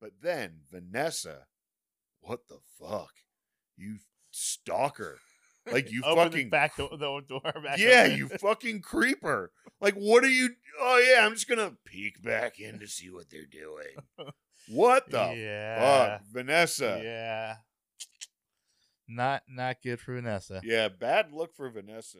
But then Vanessa, what the fuck? You stalker. Like you fucking the back door, the door back. Yeah, open. you fucking creeper. Like what are you Oh yeah, I'm just going to peek back in to see what they're doing. What the yeah, fuck, Vanessa? yeah. Not not good for Vanessa. Yeah, bad look for Vanessa.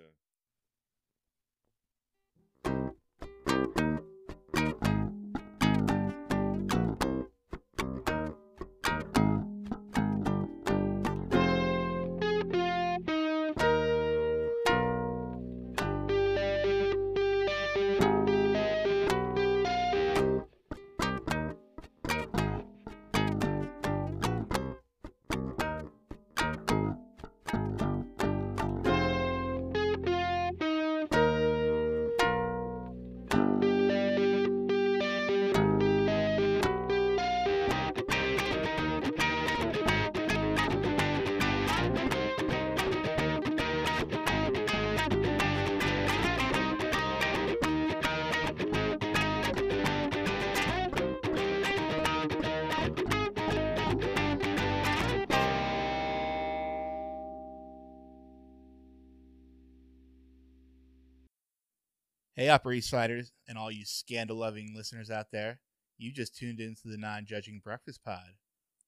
Upper East Siders, and all you scandal loving listeners out there. You just tuned into the non judging breakfast pod,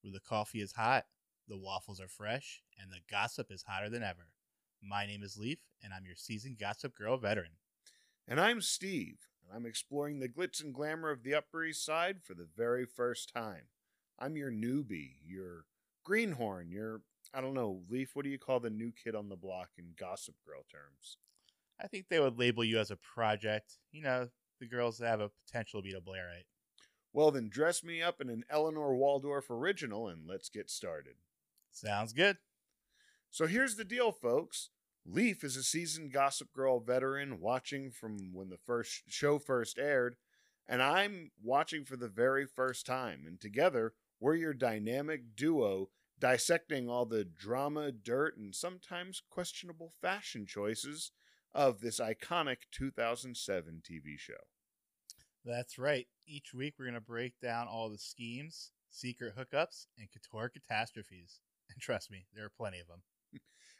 where the coffee is hot, the waffles are fresh, and the gossip is hotter than ever. My name is Leif, and I'm your seasoned Gossip Girl veteran. And I'm Steve, and I'm exploring the glitz and glamour of the Upper East Side for the very first time. I'm your newbie, your greenhorn, your, I don't know, Leif, what do you call the new kid on the block in Gossip Girl terms? I think they would label you as a project. You know, the girls that have a potential to be a Blairite. Well, then dress me up in an Eleanor Waldorf original and let's get started. Sounds good. So here's the deal, folks. Leif is a seasoned Gossip Girl veteran watching from when the first show first aired, and I'm watching for the very first time. And together, we're your dynamic duo dissecting all the drama, dirt, and sometimes questionable fashion choices of this iconic 2007 TV show. That's right. Each week, we're going to break down all the schemes, secret hookups, and couture catastrophes. And trust me, there are plenty of them.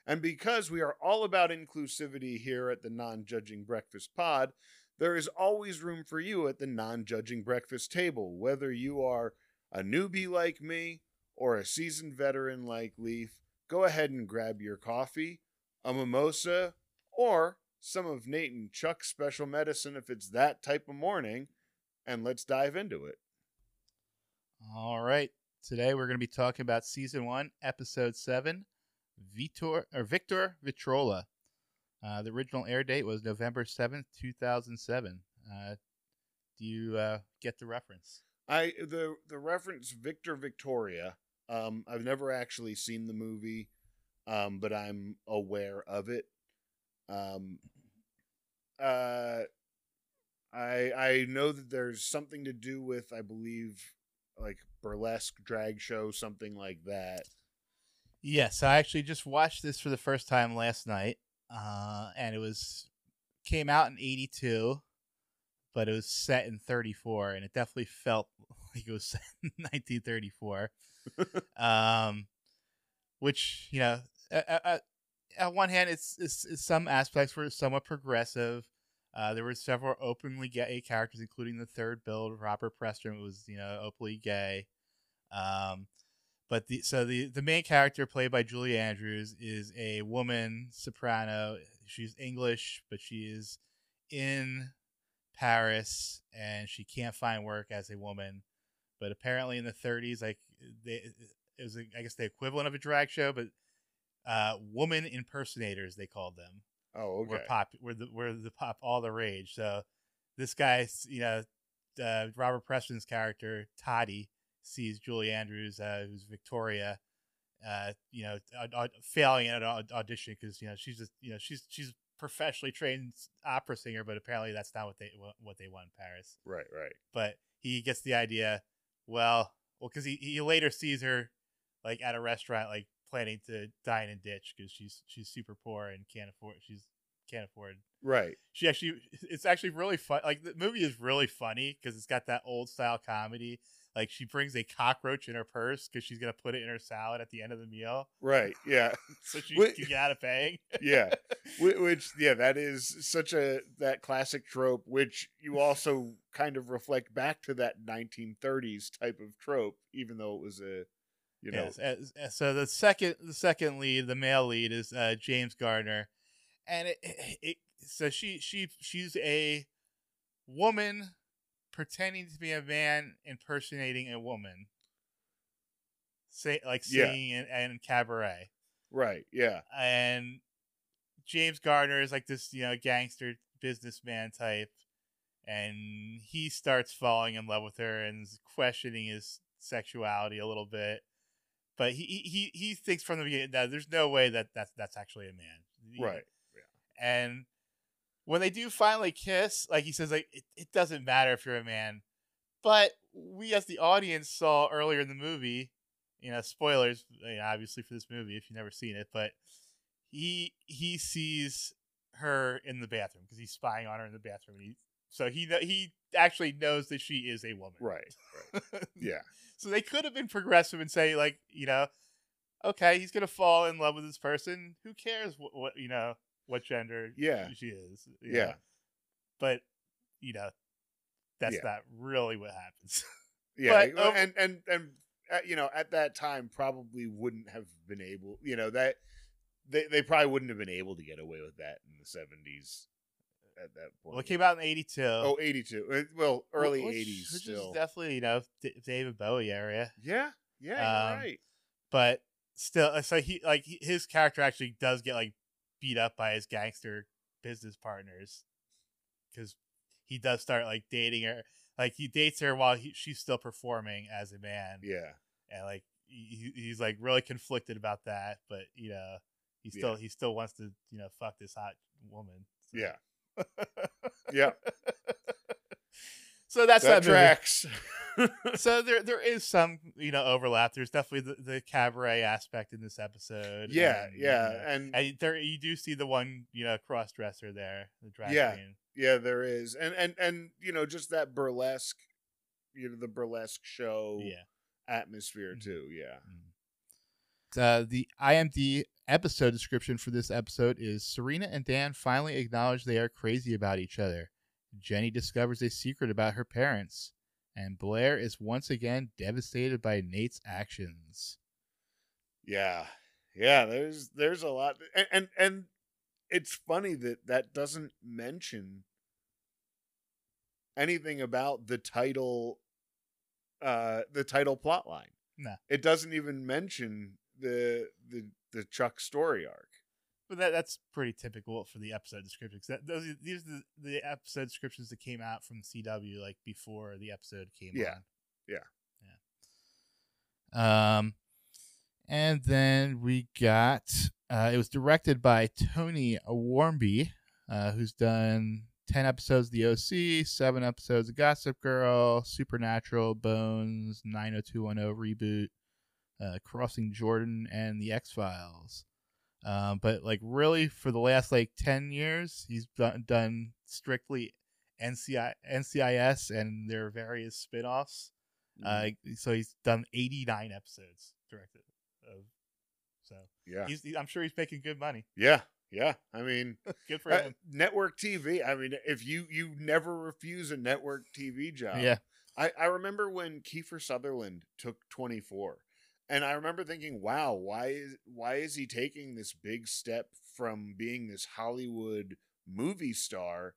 And because we are all about inclusivity here at the Non Judging Breakfast Pod, there is always room for you at the non judging breakfast table, whether you are a newbie like me or a seasoned veteran like Leif. Go ahead and grab your coffee, a mimosa, or some of Nate and Chuck's special medicine if it's that type of morning, and let's dive into it. All right. Today, we're going to be talking about season one, episode seven, Vitor or Victor Vitrola. Uh, the original air date was November seventh, two thousand seven. Uh, do you uh, get the reference? I the the reference Victor Victoria. Um, I've never actually seen the movie, um, but I'm aware of it. Um, uh, I I know that there's something to do with I believe like burlesque drag show something like that. Yes, I actually just watched this for the first time last night, uh, and it was came out in '82, but it was set in '34, and it definitely felt like it was set in 1934. um, which you know, at one hand, it's, it's, it's some aspects were somewhat progressive. Uh, there were several openly gay characters, including the third billed, Robert Preston who was you know openly gay. Um, but the so the the main character played by Julie Andrews is a woman soprano. She's English, but she is in Paris and she can't find work as a woman. But apparently in the 30s, like they, it was, I guess, the equivalent of a drag show, but uh, woman impersonators they called them. Oh, okay. Were pop, were the were the pop all the rage. So this guy, you know, uh, Robert Preston's character Toddy sees Julie Andrews, uh, who's Victoria, uh, you know, aud- failing at an audition because you know she's just you know she's she's professionally trained opera singer, but apparently that's not what they what they want in Paris. Right, right. But he gets the idea. Well, well, because he he later sees her like at a restaurant, like planning to dine and ditch because she's she's super poor and can't afford she's can't afford. Right. She actually, it's actually really fun. Like the movie is really funny because it's got that old style comedy. Like she brings a cockroach in her purse because she's gonna put it in her salad at the end of the meal, Right. Yeah. so she Wait. can get out of paying. yeah which yeah that is such a that classic trope which you also kind of reflect back to that 1930s type of trope even though it was a you know Yes. as- as- So the second, the second lead, the male lead is uh, James Gardner, and it, it, it so she she she's a woman pretending to be a man impersonating a woman, say like Yeah. singing in, in cabaret, right yeah and James Gardner is like this you know gangster businessman type, and he starts falling in love with her and questioning his sexuality a little bit. But he he he- thinks from the beginning that there's no way that that's that's actually a man, right And when they do finally kiss, like he says, like it, it doesn't matter if you're a man. But we as the audience saw earlier in the movie, you know, spoilers, you know, obviously for this movie if you've never seen it, but he he sees her in the bathroom because he's spying on her in the bathroom. And he, so he he actually knows that she is a woman. right right yeah So they could have been progressive and say like, you know, okay, he's gonna fall in love with this person. Who cares what, what you know what gender Yeah. she is? yeah? But you know, that's Yeah. not really what happens. yeah But, um, and and and uh, you know at that time probably wouldn't have been able you know that they, they probably wouldn't have been able to get away with that in the 70s at that point well, it came out in '82. oh 82 Uh, well early which, 80s which still is definitely you know D- David Bowie area, Yeah, yeah, Um, right. but still, so he like his character actually does get like beat up by his gangster business partners because he does start like dating her. Like he dates her while he, she's still performing as a man, Yeah, and like he, he- he's like really conflicted about that. But you know, he still he still wants to you know fuck this hot woman. So- yeah, yeah. So that's that that, tracks. So there there is some you know overlap. There's definitely the, the cabaret aspect in this episode. yeah, and, yeah, you know, and and there you do see the one you know cross dresser there, the drag Yeah. queen. yeah, there is, and and and you know, just that burlesque, you know, the burlesque show Yeah. atmosphere Mhm. too. Yeah, Uh, the IMD episode description for this episode is Serena and Dan finally acknowledge they are crazy about each other. Jenny discovers a secret about her parents, and Blair is once again devastated by Nate's actions. yeah, yeah. There's there's a lot, and and, and it's funny that that doesn't mention anything about the title, uh, the title plot line. No. it doesn't even mention the the the Chuck story arc. But that that's pretty typical for the episode descriptions. That those these are the, the episode descriptions that came out from CW like before the episode came Yeah. on. Yeah. Yeah. Um, and then we got uh, it was directed by Tony Wharmby, uh, who's done ten episodes of The OC, seven episodes of Gossip Girl, Supernatural, Bones, nine hundred two one zero reboot, uh, Crossing Jordan, and The X Files. Um, but like really for the last like 10 years he's done, done strictly NCI, NCIS and their various spin-offs. Uh, so he's done 89 episodes directed of so yeah, he's he- I'm sure he's making good money. Yeah, yeah. I mean, good for uh, him. network TV. I mean, if you you never refuse a network TV job, yeah. I, I remember when Kiefer Sutherland took 24 and I remember thinking, wow, why is why is he taking this big step from being this Hollywood movie star?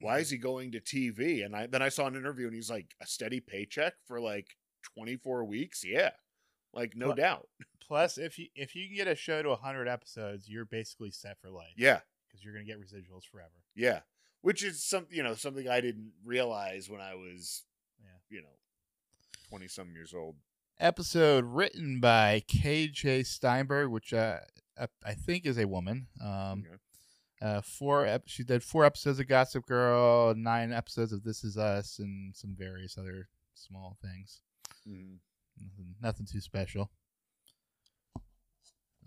Why mm-hmm. is he going to TV? And I then I saw an interview and he's like a steady paycheck for like 24 weeks. Yeah. Like no Well- doubt. plus if you if you can get a show to 100 episodes you're basically set for life Yeah. because you're gonna get residuals forever Yeah. Which is some you know, something I didn't realize when I was, yeah you know, 20 some years old. Episode written by KJ Steinberg which uh, I think is a woman um Okay. Uh, four. Ep- she did four episodes of Gossip Girl, nine episodes of This Is Us, and some various other small things. Mhm. Nothing, nothing too special.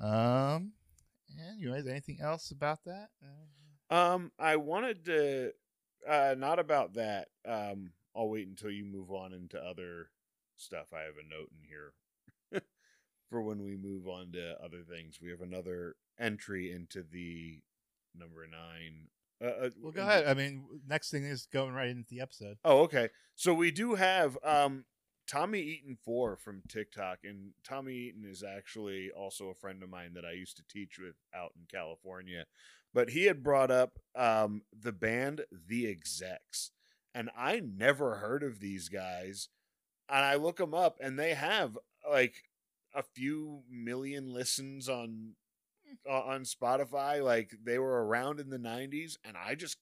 Um. Anyways, anything else about that? Um, I wanted to uh not about that. Um, I'll wait until you move on into other stuff. I have a note in here for when we move on to other things. We have another entry into the number nine. Uh, uh, Well, go ahead. I mean, next thing is going right into the episode. Oh, okay. So we do have um Tommy Eaton four from TikTok, and Tommy Eaton is actually also a friend of mine that I used to teach with out in California. But he had brought up um the band The Execs, and I never heard of these guys. And I look them up, and they have like a few million listens on uh, on Spotify. Like they were around in the '90s, and I just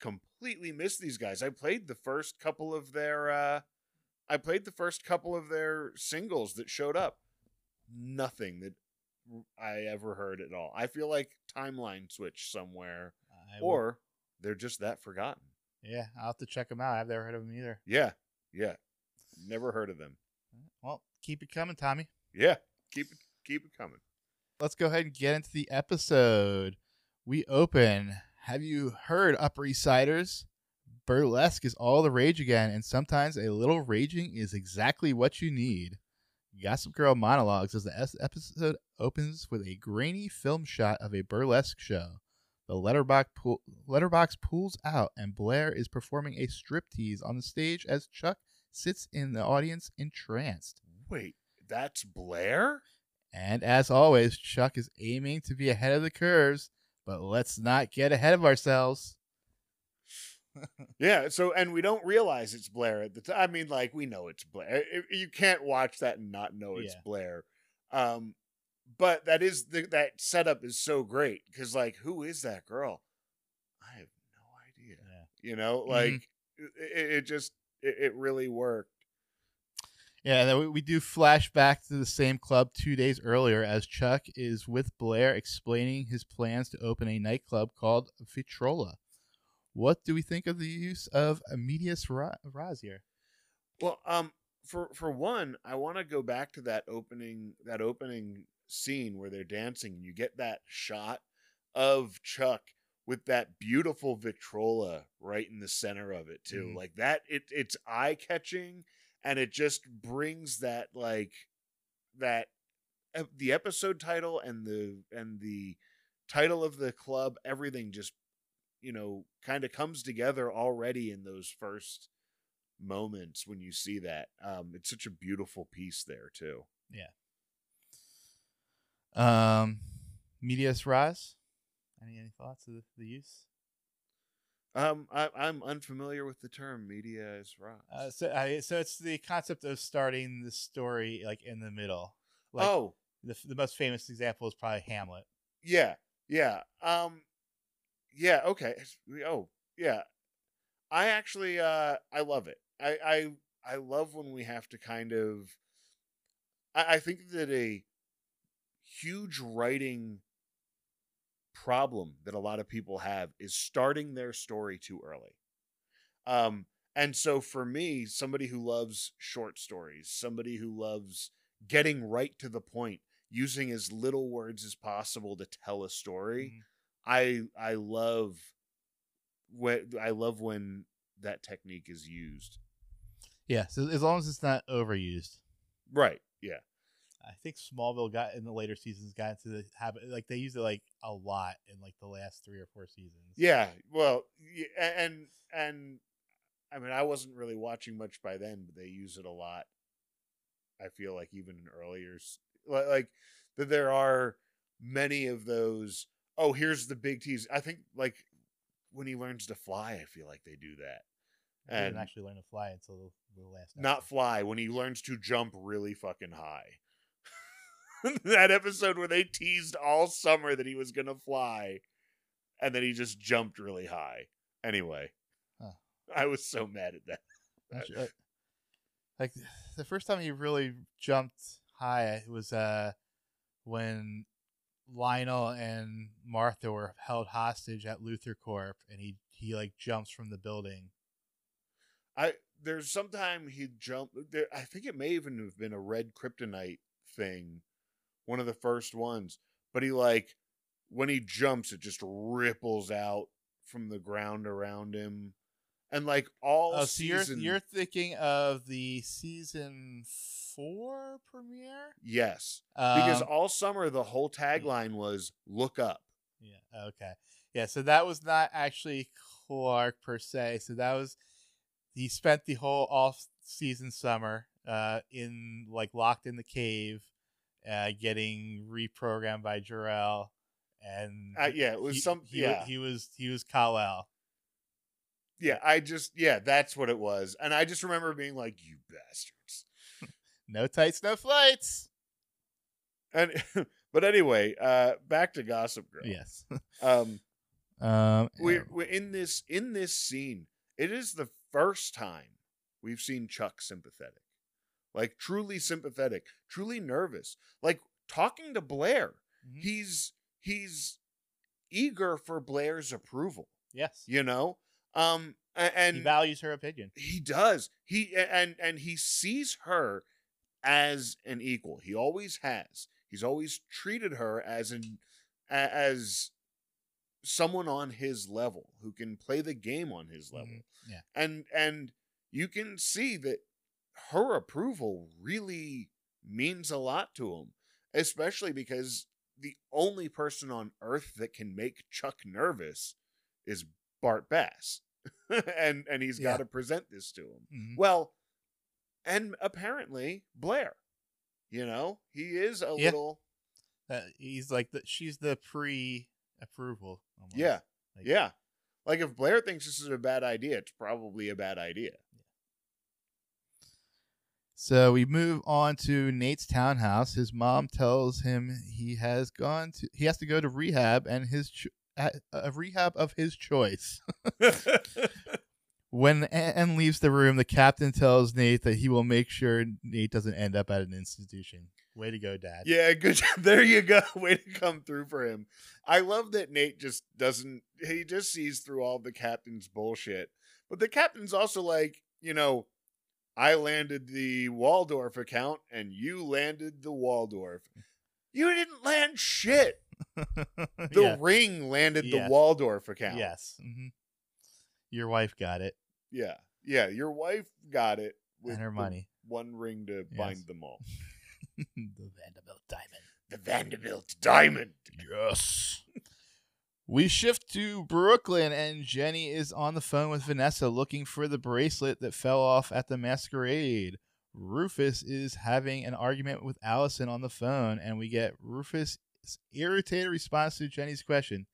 completely missed these guys. I played the first couple of their uh I played the first couple of their singles that showed up. Nothing that I ever heard at all. I feel like timeline switch somewhere or they're just that forgotten. yeah, I'll have to check them out. I've never heard of them either. Yeah. Yeah. Never heard of them. Well, keep it coming, Tommy. Yeah. Keep it keep it coming. Let's go ahead and get into the episode. We open. Have you heard, Upper East Siders? Burlesque is all the rage again, and sometimes a little raging is exactly what you need. Gossip Girl monologues as the episode opens with a grainy film shot of a burlesque show. The letterbox, pool- letterbox pulls out, and Blair is performing a striptease on the stage as Chuck sits in the audience entranced. Wait, that's Blair? And as always, Chuck is aiming to be ahead of the curves, but let's not get ahead of ourselves. Yeah, so and we don't realize it's Blair at the time. I mean, like we know it's Blair. You can't watch that and not know it's Yeah. Blair. Um, but that is the that setup is so great because like, who is that girl? I have no idea. Yeah. You know, like it, it just it, it really worked. Yeah, we, we do flash back to the same club two days earlier as Chuck is with Blair explaining his plans to open a nightclub called Vitrola. What do we think of the use of medias res here? Well, um, for for one, I want to go back to that opening that opening scene where they're dancing, and you get that shot of Chuck with that beautiful Victrola right in the center of it too. Mhm. Like that, it it's eye catching, and it just brings that like that the episode title and the and the title of the club, everything just you know kind of comes together already in those first moments when you see that. Um, it's such a beautiful piece there too. Yeah um, medias res. Any any thoughts of the, the use? Um, I, I'm unfamiliar with the term media is right. Uh, so, I, so it's the concept of starting the story like in the middle. Like oh, the the most famous example is probably Hamlet. yeah, yeah. Um, yeah. Okay. Oh, yeah. I actually, uh, I love it. I, I, I love when we have to kind of. I, I think that a huge writing problem that a lot of people have is starting their story too early. Um, and so for me, somebody who loves short stories, somebody who loves getting right to the point, using as little words as possible to tell a story, Mhm. I I love when I love when that technique is used. Yeah, so as long as it's not overused. Right. Yeah. I think Smallville got in the later seasons got into the habit like they use it like a lot in like the last three or four seasons. Yeah. Well, and and I mean, I wasn't really watching much by then, but they use it a lot. I feel like even in earlier, like that there are many of those. Oh, here's the big tease. I think like when he learns to fly, I feel like they do that. He didn't And actually learn to fly until the last. not episode. fly when he learns to jump really fucking high. that episode where they teased all summer that he was gonna fly, and then he just jumped really high. Anyway, Huh. I was so mad at that. Like the first time he really jumped high was uh when Lionel and Martha were held hostage at LuthorCorp, and he he like jumps from the building. I there's sometime he jumped. There, I think it may even have been a red kryptonite thing, one of the first ones. But he like when he jumps, it just ripples out from the ground around him. And like all Oh, so you're season, you're thinking of the season four premiere? yes, because Um, all summer the whole tagline was "Look up." Yeah. Okay. Yeah. So that was not actually Clark per se. So that was he spent the whole off season summer uh in like locked in the cave, uh getting reprogrammed by Jor-El, and Uh, yeah, it was he, some. he, yeah, he was he was Kal-El. yeah. I just yeah, that's what it was, and I just remember being like, "You bastards." No tights, no flights. And but anyway, uh, back to Gossip Girl. Yes. Um, Um. we're, we're in this in this scene. It is the first time we've seen Chuck sympathetic, like truly sympathetic, truly nervous, like talking to Blair. Mhm. He's he's eager for Blair's approval. yes. You know, um, and he values her opinion. he does. He and and he sees her as an equal. He always has. He's always treated her as an as someone on his level who can play the game on his level. Mhm. Yeah. And and you can see that her approval really means a lot to him, especially because the only person on earth that can make Chuck nervous is Bart Bass. and and he's Yeah. got to present this to him. Mhm. Well, and apparently Blair, you know, he is a Yeah. little Uh, he's like the she's the pre approval. yeah, Like- yeah. Like if Blair thinks this is a bad idea, it's probably a bad idea. So we move on to Nate's townhouse. His mom tells him he has gone to he has to go to rehab and his cho- a a rehab of his choice. When Anne leaves the room, the captain tells Nate that he will make sure Nate doesn't end up at an institution. Way to go, Dad. yeah, good. job. There you go. Way to come through for him. I love that Nate just doesn't. He just sees through all the captain's bullshit. But the captain's also like, you know, I landed the Waldorf account and you landed the Waldorf. You didn't land shit. The yeah. ring landed Yeah. the Waldorf account. Yes. hmm Your wife got it Yeah. Yeah. Your wife got it with and her money. one ring to Yes. bind them all. the Vanderbilt diamond. The Vanderbilt diamond. Yes. We shift to Brooklyn, and Jenny is on the phone with Vanessa looking for the bracelet that fell off at the masquerade. Rufus is having an argument with Alison on the phone, and we get Rufus' irritated response to Jenny's question.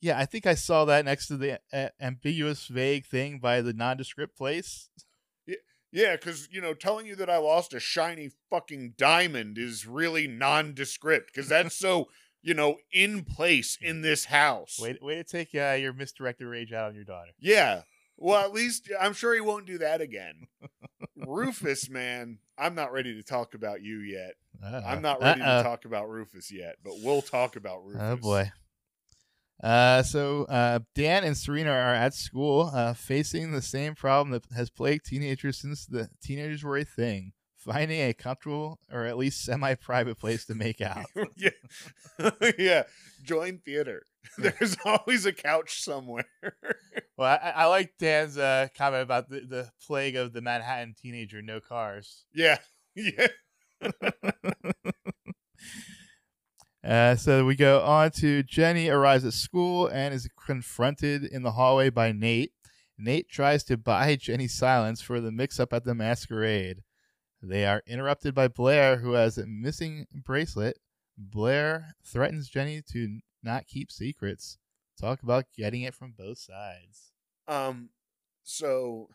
Yeah, I think I saw that next to the uh, ambiguous, vague thing by the nondescript place. Yeah, because, you know, telling you that I lost a shiny fucking diamond is really nondescript because that's so, you know, in place in this house. Way, way to take uh, your misdirected rage out on your daughter. Yeah. Well, at least I'm sure he won't do that again. Rufus, man, I'm not ready to talk about you yet. I'm not ready Uh-oh. to talk about Rufus yet, but we'll talk about Rufus. Oh boy. Uh, so uh, Dan and Serena are at school, uh, facing the same problem that has plagued teenagers since the teenagers were a thing: finding a comfortable or at least semi-private place to make out. yeah. yeah. Join theater. There's always a couch somewhere. well, I, I like Dan's uh, comment about the, the plague of the Manhattan teenager, no cars. yeah. Yeah. Uh, so we go on to Jenny arrives at school and is confronted in the hallway by Nate. Nate tries to buy Jenny silence for the mix up at the masquerade. They are interrupted by Blair, who has a missing bracelet. Blair threatens Jenny to not keep secrets. Talk about getting it from both sides. Um so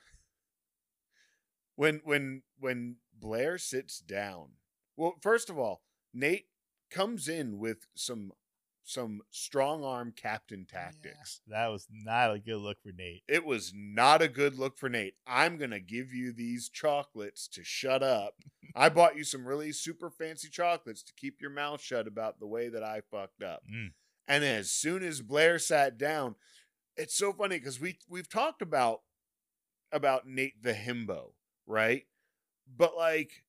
when when when Blair sits down. Well, first of all, Nate comes in with some some strong arm captain tactics. That was not a good look for Nate. It was not a good look for Nate. I'm going to give you these chocolates to shut up. I bought you some really super fancy chocolates to keep your mouth shut about the way that I fucked up. Mm. And as soon as Blair sat down, it's so funny because we we've talked about about Nate the himbo, right? But like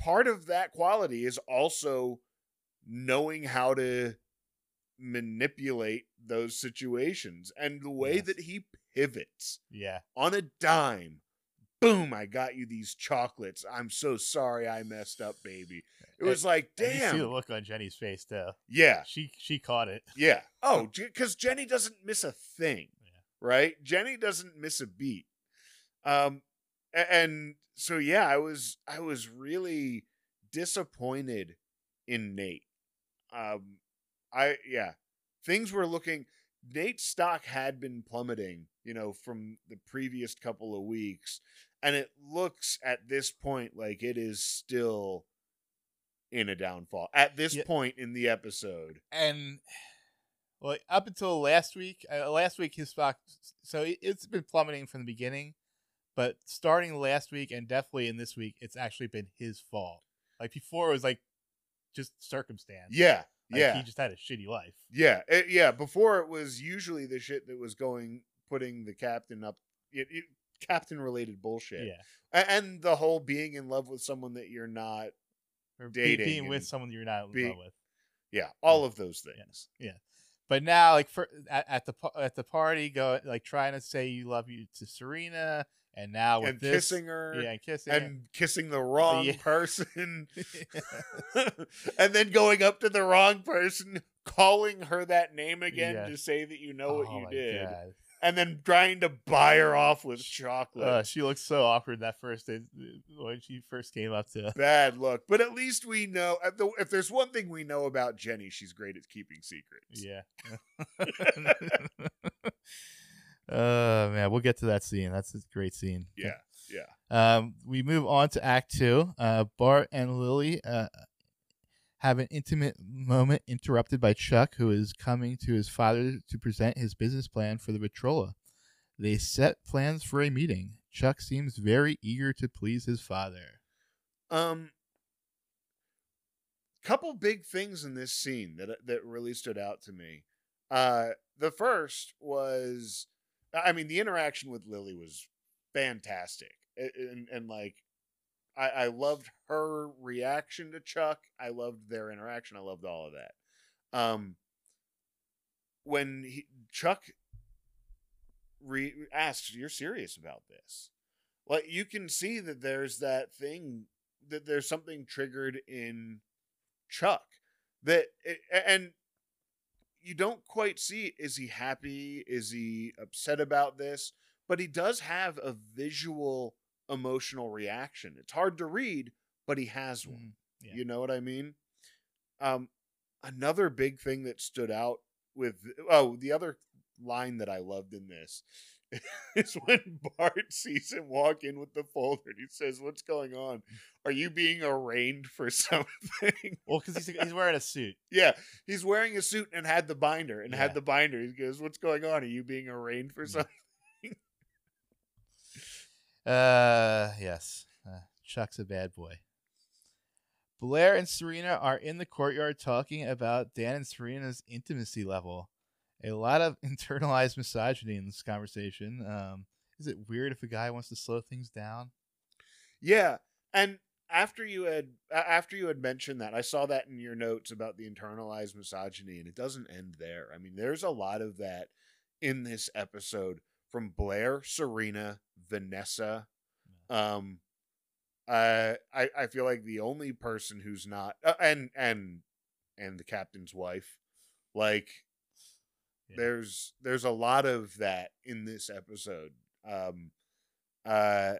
part of that quality is also knowing how to manipulate those situations and the way Yes. that he pivots Yeah. on a dime. Boom, I got you these chocolates. I'm so sorry I messed up, baby. It And- was like, And you see the look on Jenny's face too. Yeah, She she caught it. yeah. Oh, because Jenny doesn't miss a thing, Yeah. right? Jenny doesn't miss a beat. Um, and so yeah, I was I was really disappointed in Nate. Um, I yeah, things were looking. Nate's stock had been plummeting, you know, from the previous couple of weeks, and it looks at this point like it is still in a downfall. At this Yeah. point in the episode, and well, up until last week, uh, last week his stock, so it, it's been plummeting from the beginning, but starting last week and definitely in this week, it's actually been his fault. Like before, it was like just circumstance. yeah, Like, yeah, he just had a shitty life. yeah, it- yeah. Before it was usually the shit that was going putting the captain up, it, it, captain related bullshit, Yeah, and the whole being in love with someone that you're not. or be- Dating being with someone you're not in be- love with. Yeah, all of those things. Yeah. But now, like for at, at the at the party, go like trying to say you love you to Serena, and now with and this, kissing her, yeah, and kissing, her. and kissing the wrong yeah. person, and then going up to the wrong person, calling her that name again Yeah. to say that you know what Oh you did, God. and then trying to buy her off with chocolate. Uh, she looks so awkward that first day when she first came up to. Bad look, but at least we know. If there's one thing we know about Jenny, she's great at keeping secrets. Yeah. Uh man, we'll get to that scene. That's a great scene. yeah, yeah. Um, we move on to Act Two. Uh, Bart and Lily uh, have an intimate moment interrupted by Chuck, who is coming to his father to present his business plan for the Vitrola. They set plans for a meeting. Chuck seems very eager to please his father. Um, couple big things in this scene that that really stood out to me. Uh, the first was, I mean, the interaction with Lily was fantastic, and and like, I I loved her reaction to Chuck. I loved their interaction. I loved all of that. Um, when he, Chuck re- asks, "You're serious about this?" Like you can see that there's that thing that there's something triggered in Chuck that and you don't quite see is he happy? Is he upset about this? But he does have a visual emotional reaction. It's hard to read but he has one. Mhm, yeah. you know what i mean? Um another big thing that stood out with oh the other line that i loved in this is when Bart sees him walk in with the folder and he says, What's going on? Are you being arraigned for something? Well, because he's he's wearing a suit. yeah, he's wearing a suit and had the binder and Yeah. had the binder. He goes, What's going on? Are you being arraigned for something? Uh, yes. Uh, Chuck's a bad boy. Blair and Serena are in the courtyard talking about Dan and Serena's intimacy level. A lot of internalized misogyny in this conversation. Um, is it weird if a guy wants to slow things down? Yeah, and after you had after you had mentioned that, I saw that in your notes about the internalized misogyny, and it doesn't end there. I mean, there's a lot of that in this episode from Blair, Serena, Vanessa. Um, uh, I I feel like the only person who's not uh, and and and the captain's wife, like Yeah. there's there's a lot of that in this episode. Um, uh,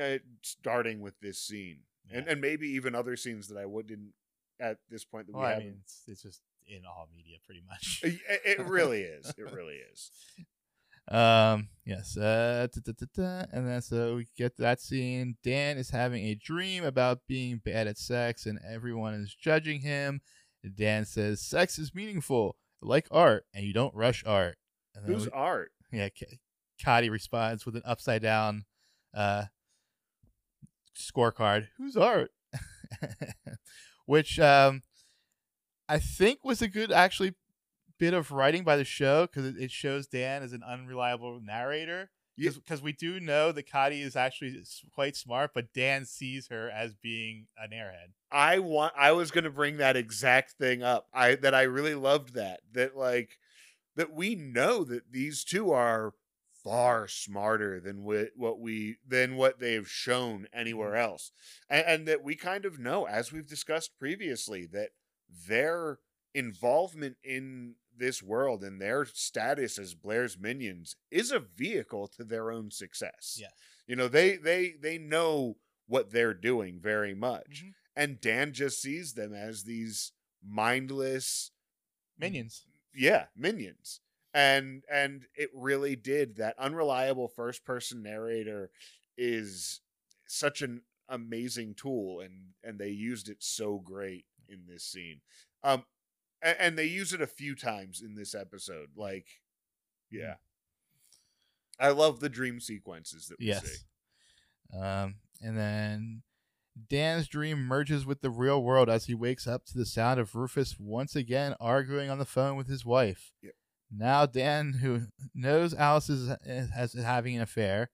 uh, starting with this scene, and Yeah. and maybe even other scenes that I wouldn't at this point that Well, we I haven't. mean, it's, it's just in all media, pretty much. it, it really is. It really is. Um. Yes. Uh. da, da, da. And then so we get that scene. Dan is having a dream about being bad at sex, and everyone is judging him. Dan says, "Sex is meaningful, like art, and you don't rush art." And Who's we- art? yeah, K- Kati responds with an upside down uh, scorecard. Who's art? Which um, I think was a good actually bit of writing by the show because it, it shows Dan as an unreliable narrator. Because we do know that Kati is actually quite smart, but Dan sees her as being an airhead. I want I was going to bring that exact thing up. I that I really loved that that like that we know that these two are far smarter than what what we than what they've shown mm-hmm. anywhere else. And, and that we kind of know as we've discussed previously that their involvement in this world and their status as Blair's minions is a vehicle to their own success. Yes. You know, they they they know what they're doing very much Mhm. and Dan just sees them as these mindless Minions. yeah minions and and it really did that unreliable first person narrator is such an amazing tool and and they used it so great in this scene um and, and they use it a few times in this episode like yeah i love the dream sequences that we see Um, and then Dan's dream merges with the real world as he wakes up to the sound of Rufus once again arguing on the phone with his wife. Yep. Now Dan, who knows Alice is has having an affair,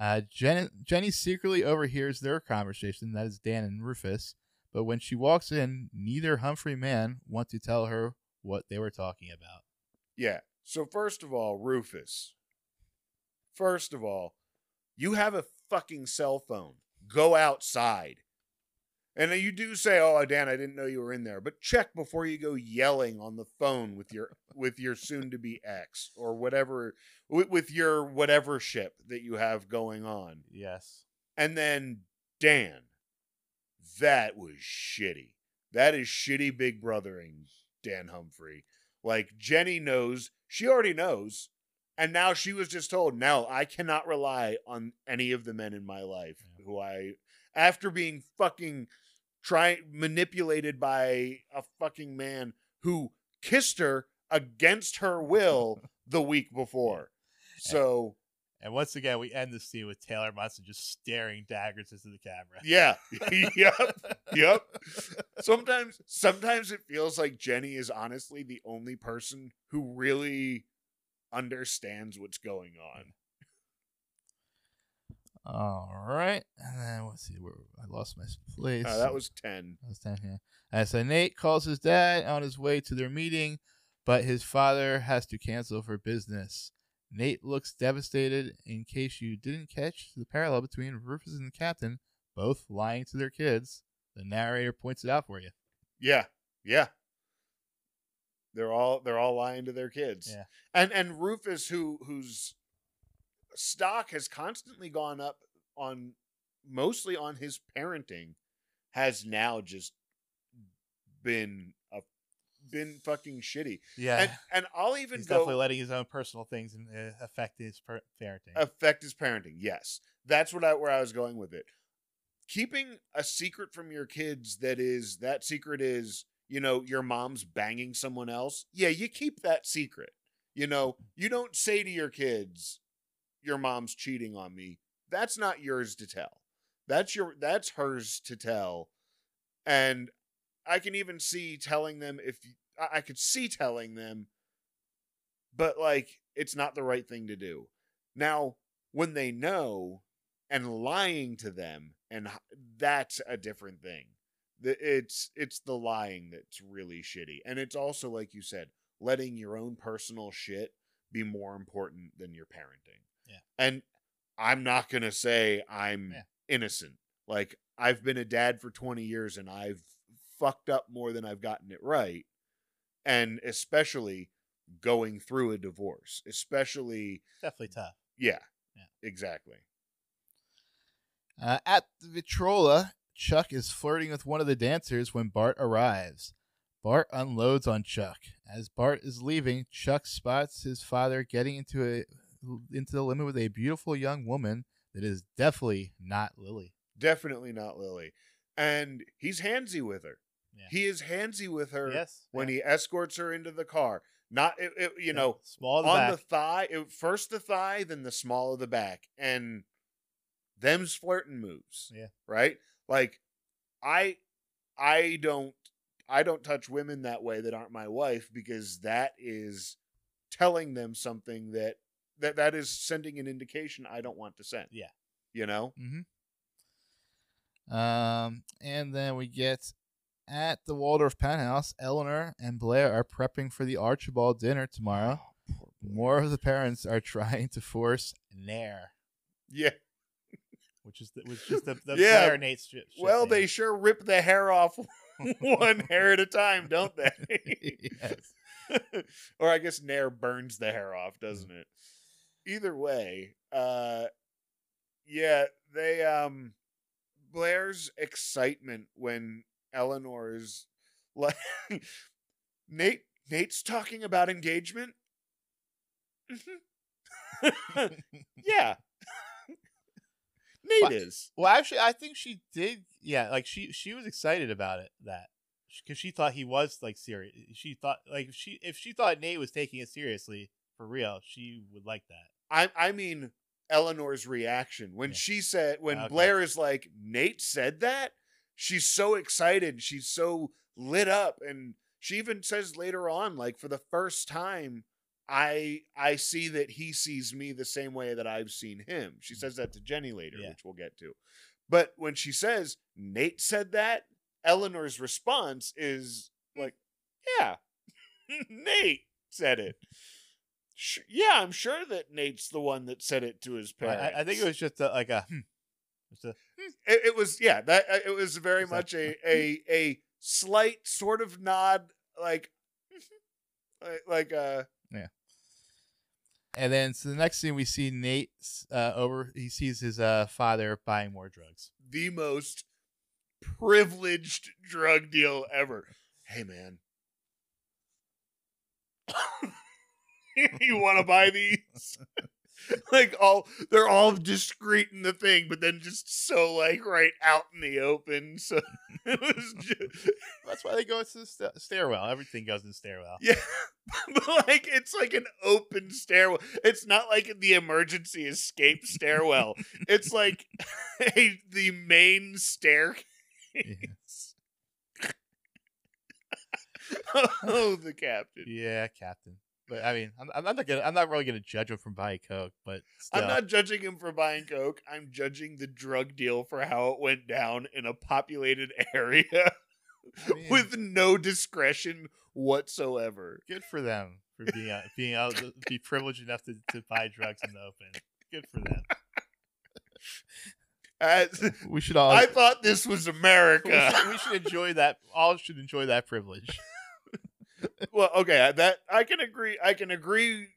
uh, Jen, Jenny secretly overhears their conversation. That is Dan and Rufus. But when she walks in, neither Humphrey man want to tell her what they were talking about. Yeah. So first of all, Rufus. First of all, you have a fucking cell phone. Go outside. And you do say, "Oh, Dan, I didn't know you were in there." But check before you go yelling on the phone with your with your soon-to-be ex or whatever with, with your whatever ship that you have going on. Yes. And then Dan, that was shitty. That is shitty big brothering, Dan Humphrey. Like Jenny knows, she already knows, and now she was just told, "No, I cannot rely on any of the men in my life Yeah. who I after being fucking try manipulated by a fucking man who kissed her against her will the week before." So, And once again, we end the scene with Taylor Momsen just staring daggers into the camera. yeah. yep. Yep. sometimes sometimes it feels like Jenny is honestly the only person who really understands what's going on. All right, and then let's see where I lost my place. Uh, that was 10. That was down here. Uh, so Nate calls his dad on his way to their meeting, but his father has to cancel for business. Nate looks devastated. In case you didn't catch the parallel between Rufus and the captain, both lying to their kids, the narrator points it out for you. Yeah. Yeah. They're all they're all lying to their kids. Yeah. And and Rufus who whose stock has constantly gone up on mostly on his parenting has now just been a been fucking shitty. Yeah, And and I'll even he's go definitely letting his own personal things in- uh, affect his per- parenting. affect his parenting. Yes, that's what I where I was going with it. Keeping a secret from your kids that is that secret is you know your mom's banging someone else. Yeah, you keep that secret. You know you don't say to your kids, "Your mom's cheating on me." That's not yours to tell. That's your that's hers to tell. And I can even see telling them if I I could see telling them, but like it's not the right thing to do. Now, when they know and lying to them, and that's a different thing. The- It's it's the lying that's really shitty, and it's also like you said, letting your own personal shit be more important than your parenting. Yeah. and I'm not gonna say I'm Yeah. innocent. Like I've been a dad for 20 years, and I've fucked up more than I've gotten it right, and especially going through a divorce, especially definitely tough. yeah, Yeah. exactly. Uh, at the Vitrola, Chuck is flirting with one of the dancers when Bart arrives. Bart unloads on Chuck. As Bart is leaving, Chuck spots his father getting into a into the limo with a beautiful young woman that is definitely not Lily. Definitely not Lily, and he's handsy with her. Yeah. He is handsy with her Yes. when yeah. he escorts her into the car. Not it, it- you Yeah, know small the on back. the thigh. It, first the thigh, then the small of the back, and them's flirting moves. Yeah. right. Like I, I don't, I don't touch women that way that aren't my wife because that is telling them something that that that is sending an indication I don't want to send. Yeah. You know? Mm-hmm. Um, and then we get at the Waldorf penthouse. Eleanor and Blair are prepping for the Archibald dinner tomorrow. More of the parents are trying to force Nair, Yeah. which is the, which is the, the Yeah. Blair Nate ship Well, name. they sure rip the hair off one hair at a time, don't they? yes. or I guess Nair burns the hair off, doesn't Mm. it? Either way, uh yeah, they um Blair's excitement when Eleanor is like Nate Nate's talking about engagement. Mhm. yeah. Nate is. Well, actually, I think she did. Yeah, like she she was excited about it that because she thought he was like serious. She thought like if she if she thought Nate was taking it seriously for real, she would like that. I I mean Eleanor's reaction when Yeah. she said when Okay. Blair is like Nate said that she's so excited she's so lit up and she even says later on like for the first time I I see that he sees me the same way that I've seen him. She says that to Jenny later, Mm. Yeah. which we'll get to. But when she says Nate said that, Eleanor's response is like, "Yeah, Nate said it." Sh- yeah, I'm sure that Nate's the one that said it to his parents. I- I think it was just a, like a. Hmm, just a It, it was yeah. That uh, it was very like- much a a a slight sort of nod, like like, uh yeah and then so the next scene we see Nate uh, over. He sees his uh, father buying more drugs. the most privileged drug deal ever. Hey man, you want to buy these? like all they're all discreet in the thing, but then just so like right out in the open. So it was just That's why they go to the sta- stairwell. Everything goes in the stairwell. yeah, but like it's like an open stairwell. It's not like the emergency escape stairwell. it's like a, the main staircase. oh, the captain. Yeah, Captain. But I mean, I'm, I'm not gonna. I'm not really gonna judge him from buying coke, but still. I'm not judging him for buying coke. I'm judging the drug deal for how it went down in a populated area I mean, with no discretion whatsoever. good for them for being uh, being able to be privileged enough to, to buy drugs in the open. Good for them. As- We should all. I thought this was we, America. should, we should enjoy that. All should enjoy that privilege. Well, okay, that I can agree. I can agree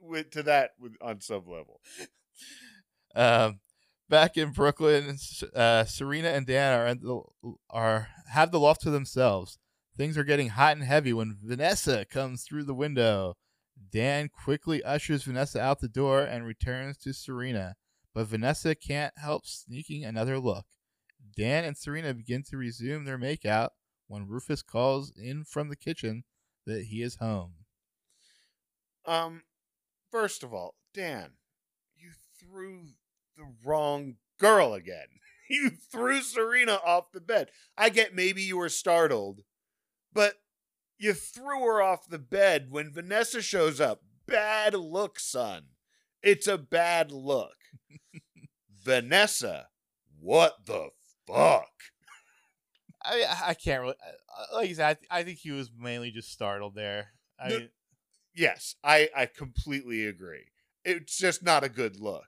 with to that with on some level. Um, back in Brooklyn, uh, Serena and Dan are, the, are have the loft to themselves. Things are getting hot and heavy when Vanessa comes through the window. Dan quickly ushers Vanessa out the door and returns to Serena, but Vanessa can't help sneaking another look. Dan and Serena begin to resume their makeout when Rufus calls in from the kitchen that he is home. Um, first of all, Dan, you threw the wrong girl again. You threw Serena off the bed. I get maybe you were startled, but you threw her off the bed when Vanessa shows up. Bad look, son. It's a bad look. Vanessa, what the fuck? I I can't really like I said. I, th- I think he was mainly just startled there. I No- mean, Yes, I, I completely agree. It's just not a good look.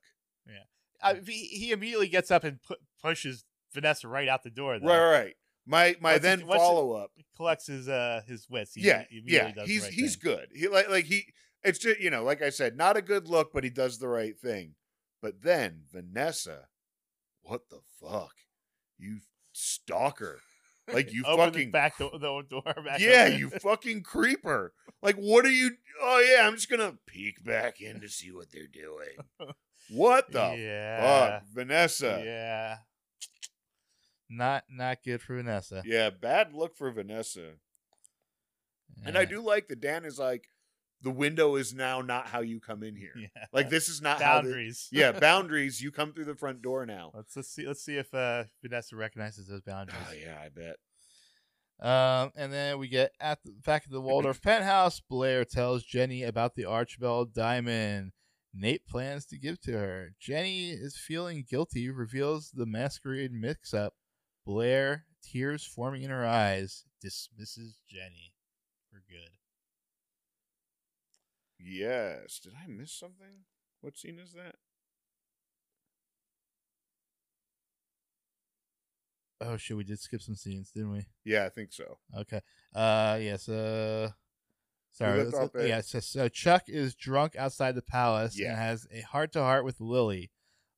I, he, he immediately gets up and pu- pushes Vanessa right out the door. Though. Right, right. My my then it- follow up. Collects his uh his wits. He, yeah, he yeah. He's right he's thing. good. He like like he. It's just you know, like I said, not a good look, but he does the right thing. But then Vanessa, what the fuck, you stalker! Like you fucking back door, the door back. yeah, you fucking creeper! Like what are you? Oh yeah, I'm just gonna peek back in to see what they're doing. What the yeah, fuck, Vanessa? yeah. Not not good for Vanessa. Yeah, bad look for Vanessa. And I do like that Dan is like, the window is now not how you come in here. Yeah. Like this is not how. The, boundaries. yeah, boundaries. You come through the front door now. let's let's see let's see if uh, Vanessa recognizes those boundaries. Oh yeah, I bet. Um, and then we get at the back of the Waldorf penthouse. Blair tells Jenny about the Archibald diamond. Nate plans to give to her. Jenny is feeling guilty, reveals the masquerade mix up. Blair, tears forming in her eyes, dismisses Jenny for good. Yes. Did I miss something? What scene is that? Oh shit, we did skip some scenes, didn't we? Yeah, I think so. Okay. Uh yes, uh sorry. left let's- off at- yeah, so, so Chuck is drunk outside the palace Yeah. and has a heart to heart with Lily.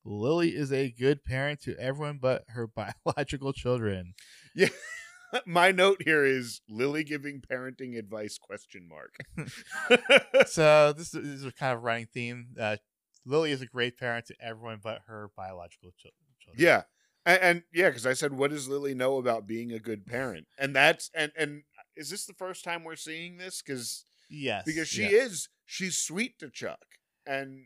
Lily is a good parent to everyone but her biological children. Yeah. My note here is Lily giving parenting advice question mark. so this is, this is a kind of running theme. Uh, Lily is a great parent to everyone but her biological chil- children. yeah. And, and yeah, because I said, what does Lily know about being a good parent? And that's and and is this the first time we're seeing this? Because Yes. because she yeah. is she's sweet to Chuck. And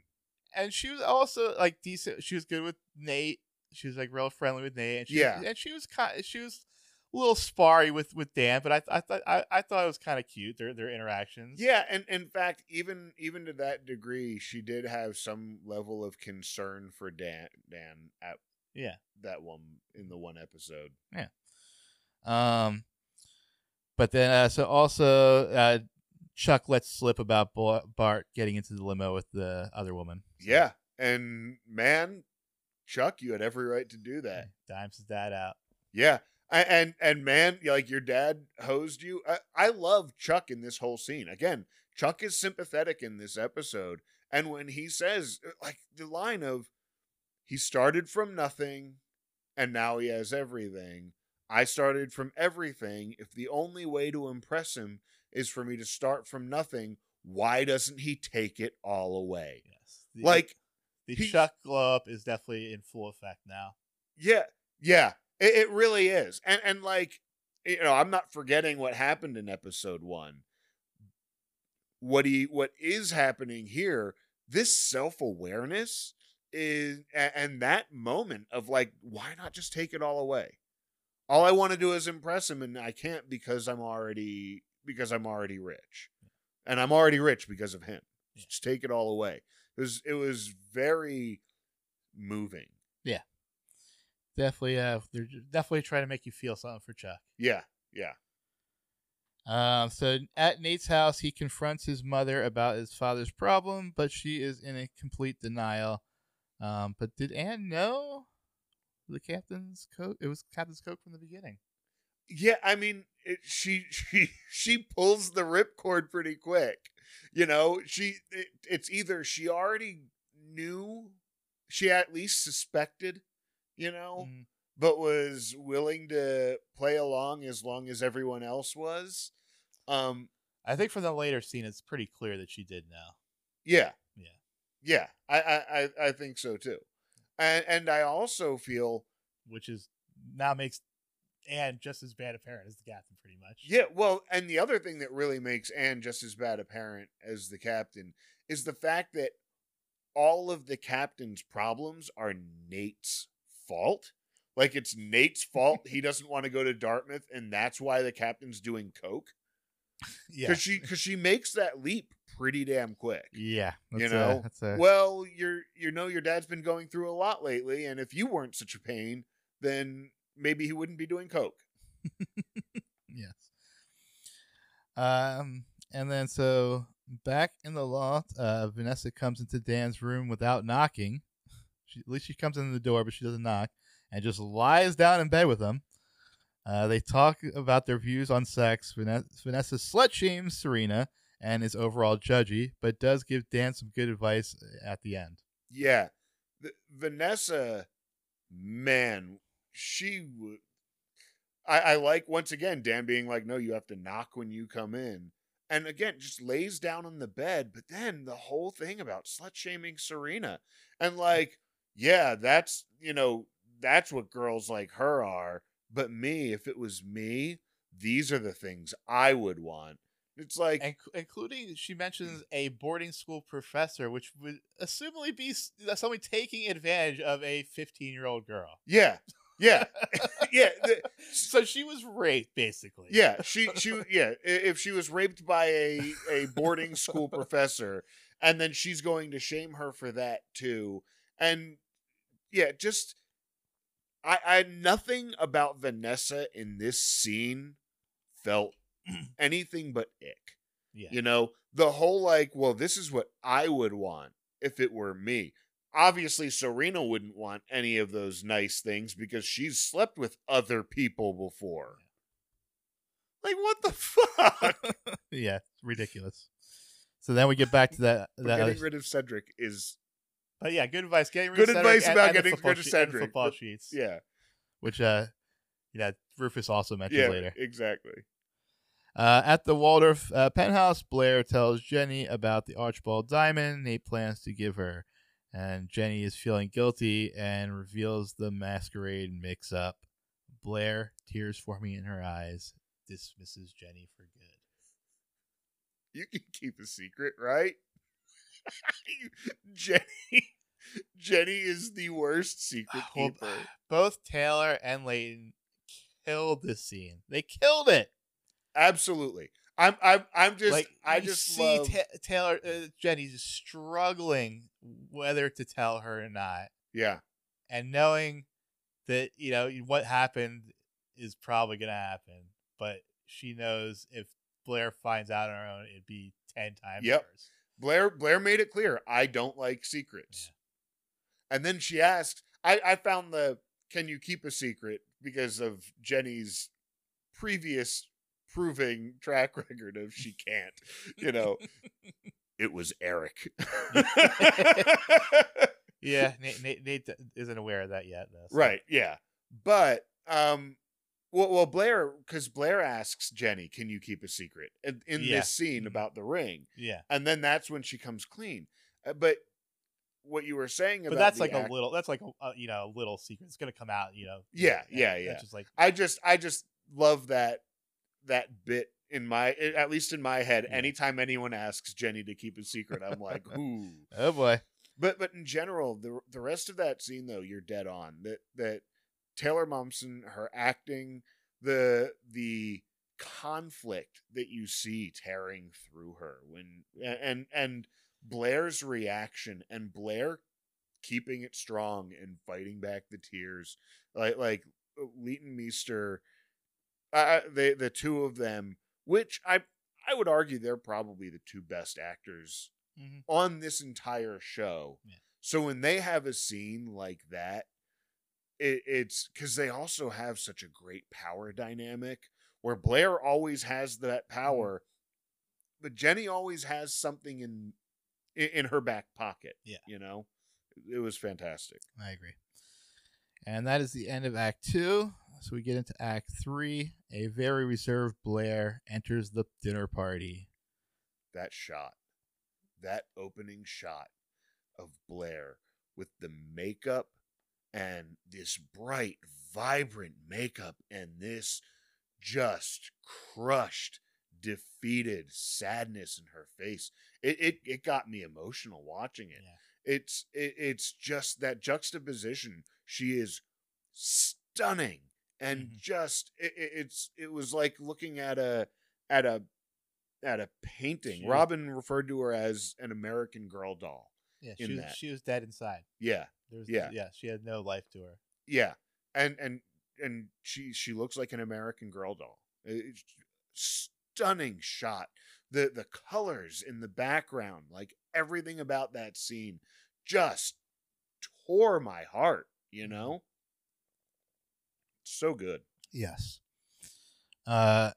and she was also like decent. She was good with Nate. She was like real friendly with Nate. And she, Yeah. and she was kind. She was a little sparry with with Dan, but I I thought I, I thought it was kind of cute their their interactions. yeah, and in fact, even even to that degree, she did have some level of concern for Dan Dan at Yeah. that one in the one episode. Yeah. Um, but then uh, so also uh, Chuck lets slip about Bo- Bart getting into the limo with the other woman. Yeah. And man, Chuck, you had every right to do that. dimes his dad out. Yeah. And and man, like your dad hosed you. I, I love Chuck in this whole scene. Again, Chuck is sympathetic in this episode. And when he says uh, like the line of he started from nothing and now he has everything. I started from everything. If the only way to impress him is for me to start from nothing, why doesn't he take it all away? Yes, the, Like the he- Chuck glow up is definitely in full effect now. Yeah, yeah, it, it really is, and and like you know, I'm not forgetting what happened in episode one. What he what is happening here? This self awareness is, and that moment of like, why not just take it all away? All I want to do is impress him, and I can't because I'm already because I'm already rich, and I'm already rich because of him. Just take it all away. It was it was very moving. Definitely, uh, they're definitely trying to make you feel something for Chuck. Yeah, yeah. Um, so at Nate's house, he confronts his mother about his father's problem, but she is in a complete denial. Um, but did Anne know the captain's coat? It was captain's coat from the beginning. Yeah, I mean, it, she she she pulls the ripcord pretty quick. You know, she it, it's either she already knew, she at least suspected, you know, Mm, but was willing to play along as long as everyone else was. Um, I think from the later scene, it's pretty clear that she did know. yeah, Yeah. yeah, I I I, I think so too, and and I also feel which is now makes Anne just as bad a parent as the captain, pretty much. Yeah, well, and the other thing that really makes Anne just as bad a parent as the captain is the fact that all of the captain's problems are Nate's fault. Like it's Nate's fault he doesn't want to go to Dartmouth, and that's why the captain's doing coke. yeah, Because she because she makes that leap pretty damn quick. yeah. You know, a, that's a, Well, you're you know your dad's been going through a lot lately, and if you weren't such a pain, then maybe he wouldn't be doing coke. Yes. Um, and then so back in the loft, uh, Vanessa comes into Dan's room without knocking. She, at least she comes in the door, but she doesn't knock, and just lies down in bed with him. Uh, they talk about their views on sex. Vanessa, slut shames Serena and is overall judgy, but does give Dan some good advice at the end. Yeah, the, Vanessa, man, she would. I, I like once again Dan being like, "No, you have to knock when you come in," and again just lays down on the bed. But then the whole thing about slut shaming Serena, and like, yeah, that's you know that's what girls like her are. But me, if it was me, these are the things I would want. It's like, and including she mentions a boarding school professor, which would assumably be s- uh, somebody taking advantage of a 15 year old girl. yeah, yeah, yeah. so she was raped, basically. Yeah, she she yeah. If she was raped by a a boarding school professor, and then she's going to shame her for that too. And yeah, just I I nothing about Vanessa in this scene felt anything but ick. Yeah. You know, the whole like, well, this is what I would want if it were me. Obviously, Serena wouldn't want any of those nice things because she's slept with other people before. Like, what the fuck? yeah, ridiculous. So then we get back to that. That getting rid of Cedric is, but yeah, good advice. Getting Good advice and- about and getting rid of Cedric, Football but- sheets, yeah, which uh, yeah, Rufus also mentions yeah, later. exactly. Uh, at the Waldorf uh, penthouse, Blair tells Jenny about the Archibald diamond Nate plans to give her, and Jenny is feeling guilty and reveals the masquerade mix-up. Blair, tears forming in her eyes, dismisses Jenny for good. You can keep a secret, right? Jenny, Jenny is the worst secret Well, keeper. Both Taylor and Leighton killed this scene. They killed it. Absolutely. I'm. I'm. I'm just. like I just see love. Ta- Taylor, uh, Jenny's struggling whether to tell her or not. yeah. and knowing that you know what happened is probably going to happen, but she knows if Blair finds out on her own, it'd be ten times Yep. worse. Blair. Blair made it clear. I don't like secrets. And then she asked. I. I found the. Can you keep a secret because of Jenny's previous proving track record of she can't. You know. it was Eric. Yeah, Nate, Nate, Nate isn't aware of that yet, though. so- Right. Yeah. But um, well, well Blair, because Blair asks Jenny, "Can you keep a secret?" in, in Yeah. this scene Mhm. about the ring, Yeah, and then that's when she comes clean. Uh, but what you were saying about but that's like act- a little. That's like a, a you know a little secret. It's going to come out. You know. Yeah, and yeah, yeah. Just like I just, I just love that that bit in my, at least in my head. Yeah. Anytime anyone asks Jenny to keep a secret, I'm like, ooh. oh boy. But but in general, the the rest of that scene though, you're dead on. That that Taylor Momsen, her acting, the the conflict that you see tearing through her when and and Blair's reaction and Blair keeping it strong and fighting back the tears like like Leighton Meester uh, the the two of them which I I would argue they're probably the two best actors hmm on this entire show. Yeah. So when they have a scene like that, it, it's because they also have such a great power dynamic where Blair always has that Mm-hmm. power, but Jenny always has something in in, in her back pocket. Yeah. you know, it was fantastic. I agree. And that is the end of Act Two. So we get into Act Three. A very reserved Blair enters the dinner party. That shot, that opening shot of Blair with the makeup and this bright, vibrant makeup and this just crushed, defeated sadness in her face. It it, it got me emotional watching it. Yeah. It's it, it's just that juxtaposition. She is stunning and Mhm. just it, it- it's it was like looking at a at a at a painting. She- Robin referred to her as an American Girl doll. Yeah, she was, she was dead inside. Yeah, There was, Yeah. yeah, she had no life to her. yeah, and and and she she looks like an American Girl doll. It's stunning shot. The the colors in the background, like everything about that scene, just tore my heart. You know, so good. Yes. Uh,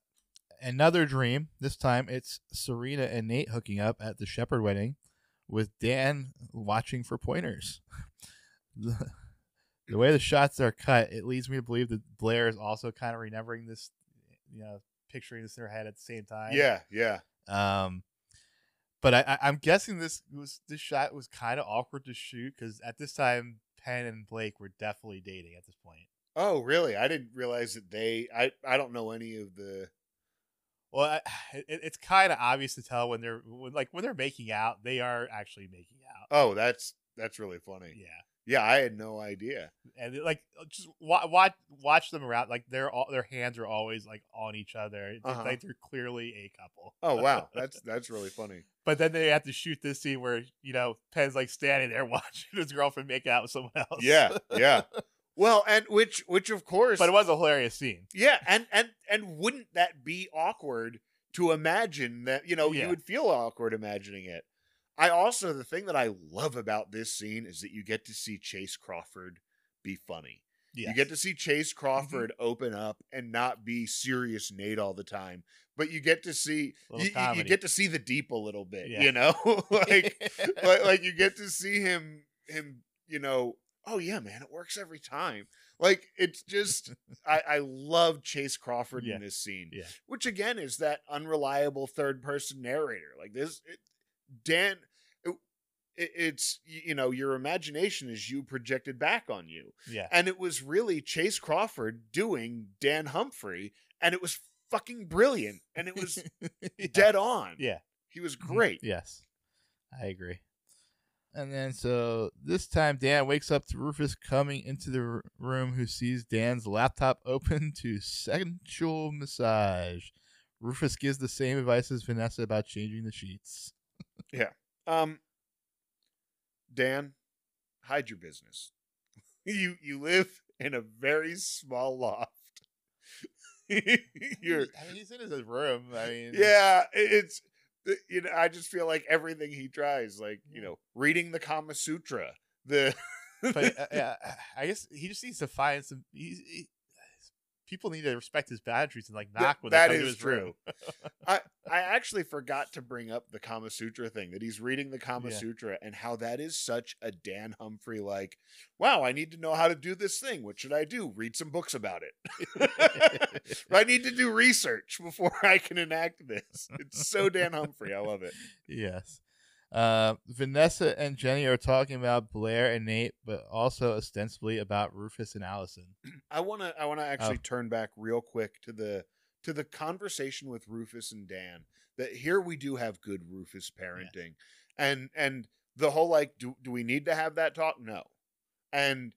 another dream. This time it's Serena and Nate hooking up at the Shepherd wedding, with Dan watching for pointers. the, the way the shots are cut, it leads me to believe that Blair is also kind of remembering this, you know, picturing this in her head at the same time. Yeah, yeah. Um, but I, I, I'm guessing this was this shot was kind of awkward to shoot because at this time Penn and Blake were definitely dating at this point. Oh, really? I didn't realize that they. I I don't know any of the. Well, I, it, it's kind of obvious to tell when they're when, like when they're making out, they are actually making out. Oh, that's that's really funny. Yeah, Yeah, I had no idea. and like uh, just watch watch watch them around. Like they're all their hands are always like on each other. It's Uh-huh. like they're clearly a couple. Oh wow, that's that's really funny. But then they have to shoot this scene where you know Penn's like standing there watching his girlfriend make out with someone else. Yeah, yeah. Well, and which which of course, but it was a hilarious scene. yeah, and and and wouldn't that be awkward to imagine that? You know, Yeah. you would feel awkward imagining it. I also the thing that I love about this scene is that you get to see Chace Crawford be funny. Yeah, You get to see Chace mm-hmm. Crawford open up and not be serious Nate all the time, but you get to see you, you- you get to see the deep a little bit, Yeah. you know, like like like you get to see him him you know oh yeah man it works every time like it's just i i love chace crawford Yeah. in this scene Yeah. which again is that unreliable third person narrator like this it, dan it, it- it's you know your imagination is you projected back on you yeah, and it was really chace crawford doing dan humphrey and it was fucking brilliant and it was Yeah. dead on Yeah. he was mm-hmm. great Yes, I agree. And then so this time Dan wakes up to Rufus coming into the room who sees Dan's laptop open to sensual massage. Rufus gives the same advice as Vanessa about changing the sheets. Um, Dan, hide your business. you you live in a very small loft. You're I mean, he's in his room. I mean, yeah. It's you know I just feel like everything he tries, like you know, reading the Kama Sutra, the but uh, yeah, I guess he just needs to find some. He's, he, people need to respect his boundaries and like knock when that to is room. I I actually forgot to bring up the Kama Sutra thing that he's reading the Kama Yeah. Sutra and how that is such a Dan Humphrey like, wow, I need to know how to do this thing. What should I do? Read some books about it. I need to do research before I can enact this. It's so Dan Humphrey. I love it. Yes. Uh, Vanessa and Jenny are talking about Blair and Nate, but also ostensibly about Rufus and Alison. I want to I want to actually Oh. turn back real quick to the to the conversation with Rufus and Dan. That here we do have good Rufus parenting. And and the whole like do do we need to have that talk? No. And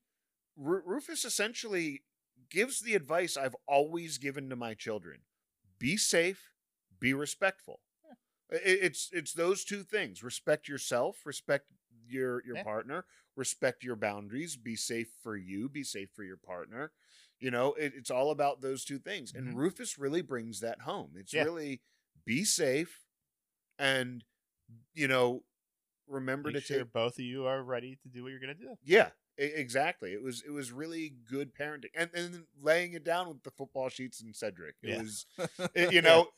Ru- Rufus essentially gives the advice I've always given to my children. Be safe, be respectful. It's it's those two things. Respect yourself, respect your your Yeah. partner, respect your boundaries, be safe for you, be safe for your partner. You know, it, it's all about those two things. And Mhm. Rufus really brings that home. It's Yeah. really be safe and you know, remember Make to sure take both of you are ready to do what you're gonna do. yeah, exactly. It was it was really good parenting, and and then laying it down with the football sheets and Cedric. It Yeah. was it- you know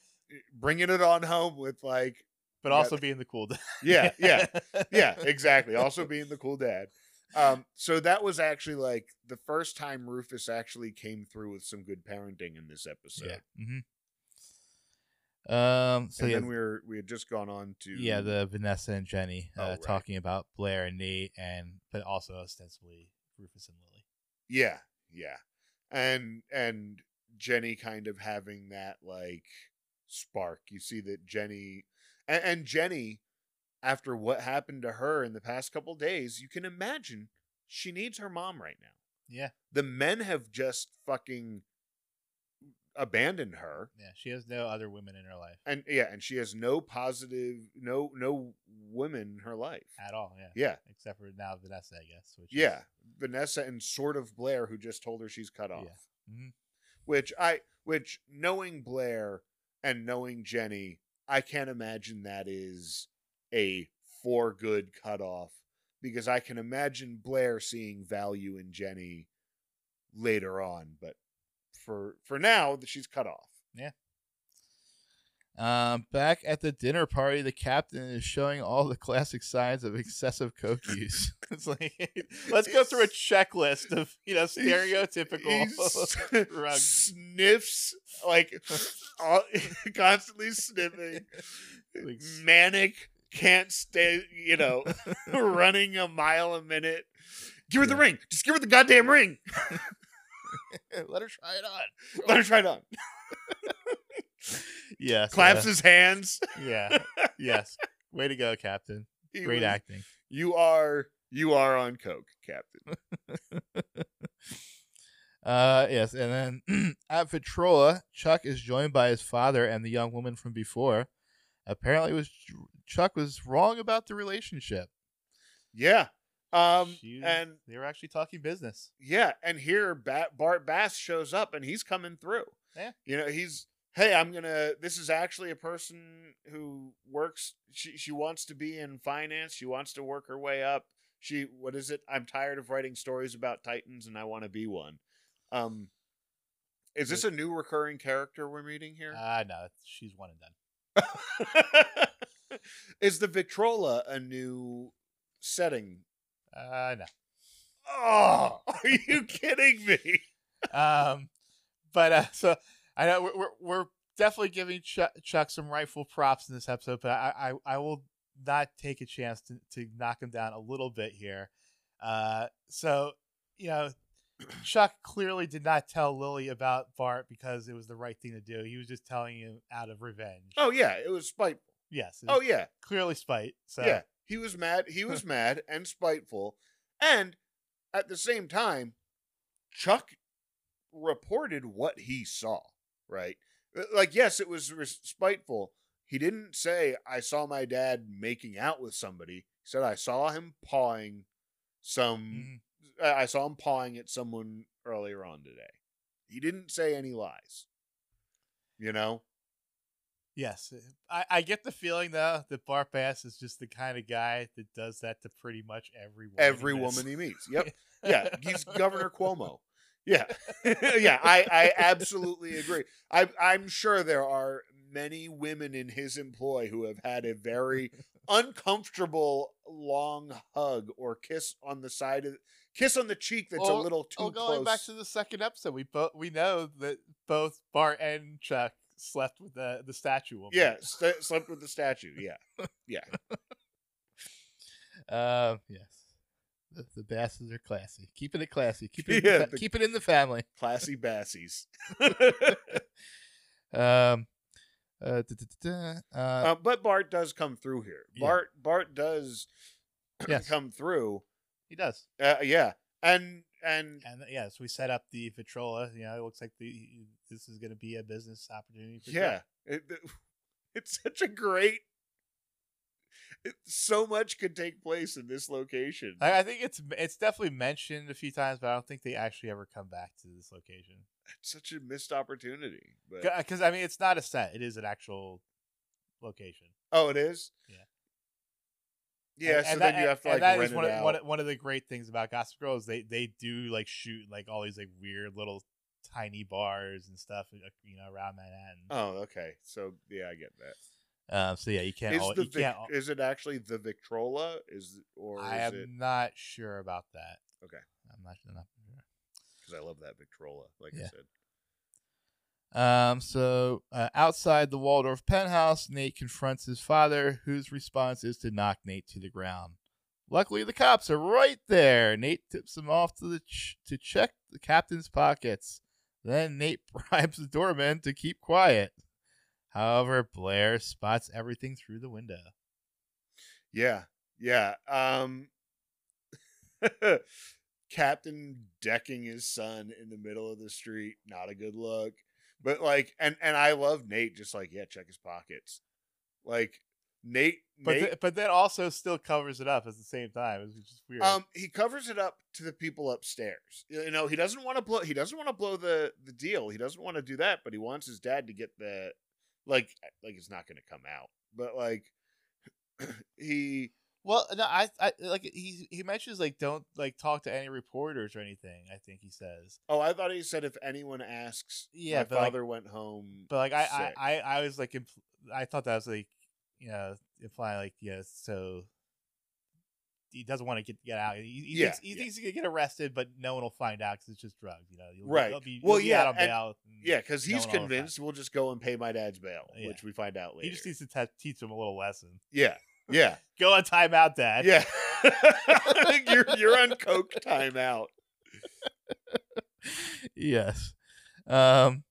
bringing it on home with like but Yeah. also being the cool. dad. yeah yeah yeah exactly. Also being the cool dad. Um, so that was actually like the first time Rufus actually came through with some good parenting in this episode. yeah. hmm Um. So and yeah, then we were we had just gone on to yeah, the Vanessa and Jenny uh, Oh, right. talking about Blair and Nate, and but also ostensibly Rufus and Lily. Yeah, yeah. And and Jenny kind of having that like spark. You see that Jenny and, and Jenny after what happened to her in the past couple days, you can imagine she needs her mom right now. Yeah. The men have just fucking abandoned her Yeah. She has no other women in her life and yeah, and she has no positive no no women in her life. at all. Yeah. Yeah. Except for now Vanessa, I guess. Which is- Yeah. Vanessa and sort of Blair who just told her she's cut off. Yeah. Mhm. which I which knowing Blair and knowing Jenny, I can't imagine that is a for good cutoff because I can imagine Blair seeing value in Jenny later on, but for for now that she's cut off. Um, back at the dinner party, the captain is showing all the classic signs of excessive coke use. it's like, let's go through a checklist of you know stereotypical He sniffs like all, constantly sniffing, Like manic, can't stay, you know, running a mile a minute. Give her the ring. Just give her the goddamn ring. Let her try it on. Let her try it on. Yes. Claps his hands. yeah. Yes. Way to go, Captain. He Great was- acting. You are You are on coke, Captain. Uh, yes, and then at Vitrola, Chuck is joined by his father and the young woman from before. Apparently, was Chuck was wrong about the relationship. Yeah. Um, She and they were actually talking business. yeah, and here ba- Bart Bass shows up and he's coming through. Yeah. You know, he's hey, I'm gonna. This is actually a person who works. She she wants to be in finance. She wants to work her way up. She what is it? I'm tired of writing stories about titans and I want to be one. Um, is this a new recurring character we're meeting here? Ah, no, she's one and done. is the vitrola a new setting? Uh, no. Oh, are you kidding me? um, but uh, so I know we're we're, we're definitely giving Chuck, Chuck some rightful props in this episode, but I I, I will not take a chance to, to knock him down a little bit here. Uh, so you know, Chuck clearly did not tell Lily about Bart because it was the right thing to do. He was just telling him out of revenge. Oh yeah, it was spiteful. yes. it Oh yeah, clearly spite. So yeah. He was mad. He was mad and spiteful, and at the same time, Chuck reported what he saw. Right, Uh, like yes, it was spiteful. He didn't say I saw my dad making out with somebody. He said I saw him pawing some. Mhm. I I saw him pawing at someone earlier on today. He didn't say any lies. You know? Yes, I, I get the feeling though that Bart Bass is just the kind of guy that does that to pretty much every woman. Every he woman he meets. Yep. Yeah, he's Governor Cuomo. Yeah. yeah, I, I absolutely agree. I I'm sure there are many women in his employ who have had a very uncomfortable long hug or kiss on the side of kiss on the cheek that's a little too Oh, going close. back to the second episode, we both we know that both Bart and Chuck slept with the the statue woman. yeah, st- slept with the statue. Yeah. Yeah. Um. Yes. The, the Basses are classy. Keeping it classy. Keep it. Yeah, in the keep it in the family. Classy bassies. Um. Uh, da, da, da, uh, Uh, but Bart does come through here. Yeah. Bart Bart does Yes. come through. he does. Uh, yeah, and and And yeah, so we set up the Vitrola. You know, it looks like the this is going to be a business opportunity. For yeah, it, it's such a great. So much could take place in this location. I, I think it's it's definitely mentioned a few times, but I don't think they actually ever come back to this location. It's such a missed opportunity. But Because uh, I mean, it's not a set; it is an actual location. oh, it is. Yeah. Yeah, And- so and then that- you have to like that rent is one it of, out. one, of- one of the great things about Gossip Girl is they they do like shoot like all these like weird little tiny bars and stuff, you know, around Manhattan. oh, okay. So yeah, I get that. Um, so yeah, you can't. Is you Vic- can't is it actually the Victrola? Is or I is am it not sure about that. Okay. I'm not, I'm not sure. because I love that Victrola, like I said. Um, so uh, outside the Waldorf penthouse, Nate confronts his father, whose response is to knock Nate to the ground. Luckily, the cops are right there. Nate tips him off to the ch- to check the captain's pockets. Then Nate bribes the doorman to keep quiet. However, Blair spots everything through the window. Yeah, yeah. Um, Captain decking his son in the middle of the street, not a good look. But like, and and I love Nate. Just like, yeah, check his pockets. Like Nate, But Nate. but then also still covers it up at the same time. It's just weird. um, he covers it up to the people upstairs. You know, he doesn't want to blow. He doesn't want to blow the the deal. He doesn't want to do that. But he wants his dad to get the like eh, like it's not going to come out. But like he Well, no, I, I like he he mentions like don't like talk to any reporters or anything. I think he says, Oh, I thought he said if anyone asks, Yeah, my but, like- went home. but like I. I, I I was like impl- I thought that was like you know implying like yeah so he doesn't want to get get out. He, he Yeah, thinks, he yeah. thinks he could get arrested, but no one will find out because it's just drugs. You know, you'll, Right. You'll be, Well, you'll be yeah, out on and- bail. and yeah, because he's find- convinced we'll just go and pay my dad's bail, Yeah. which we find out later. He just needs to te- teach him a little lesson. yeah, yeah, Go on timeout, Dad. yeah. you're you're on coke timeout. yes. Um,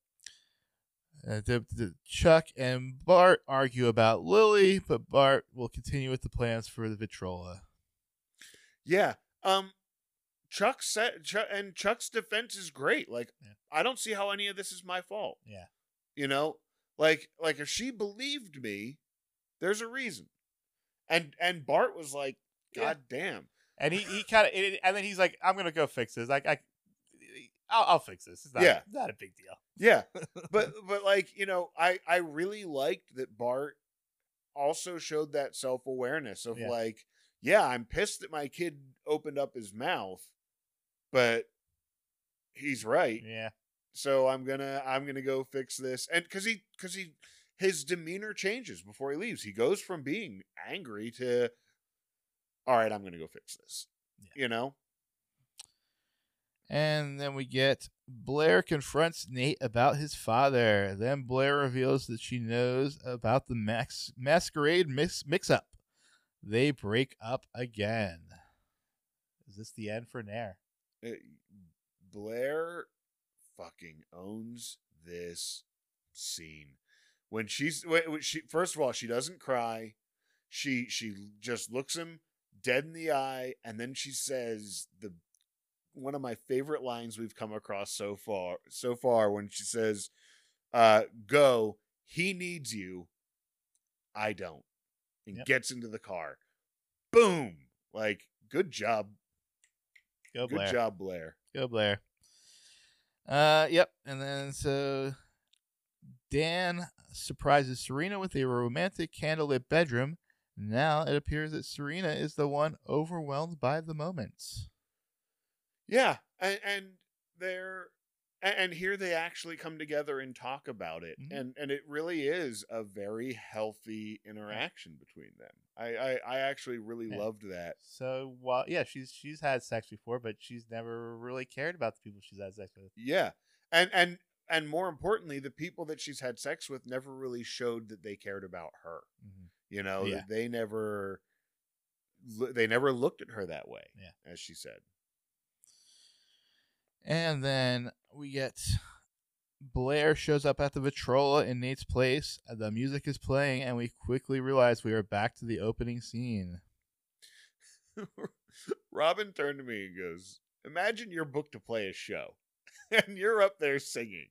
uh, the, the Chuck and Bart argue about Lily, but Bart will continue with the plans for the Vitrola. Yeah. Um Chuck said Chuck, and Chuck's defense is great. Like Yeah. I don't see how any of this is my fault. Yeah. You know? Like like if she believed me, there's a reason. And and Bart was like, Yeah. God damn. And he, he kind of and then he's like, I'm gonna go fix this. Like I, I'll, I'll fix this. It's not, Yeah. not a big deal. Yeah. but but like, you know, I I really liked that Bart also showed that self-awareness of Yeah. like, yeah, I'm pissed that my kid opened up his mouth, but he's right. Yeah. so i'm gonna i'm gonna go fix this and because he because he his demeanor changes before he leaves he goes from being angry to all right i'm gonna go fix this Yeah. you know And then we get Blair confronts Nate about his father. Then Blair reveals that she knows about the max- masquerade mix mix up. They break up again. Is this the end for Nair? Uh, blair fucking owns this scene when she's when she first of all she doesn't cry she she just looks him dead in the eye and then she says the one of my favorite lines we've come across so far so far when she says uh go he needs you i don't and Yep. gets into the car boom like good job Go Blair. good job blair Go Blair. Uh, yep. And then so Dan surprises Serena with a romantic candlelit bedroom. Now it appears that Serena is the one overwhelmed by the moment. Yeah, and, and they're and, and here they actually come together and talk about it, Mhm. and and it really is a very healthy interaction between them. I I, I actually really Yeah. loved that. So while yeah, she's she's had sex before, but she's never really cared about the people she's had sex with. Yeah, and and and more importantly, the people that she's had sex with never really showed that they cared about her. Mhm. You know, Yeah. they never they never looked at her that way. Yeah. as she said. And then we get Blair shows up at the Vitrola in Nate's place. The music is playing, and we quickly realize we are back to the opening scene. Robin turned to me and goes, Imagine you're booked to play a show and you're up there singing.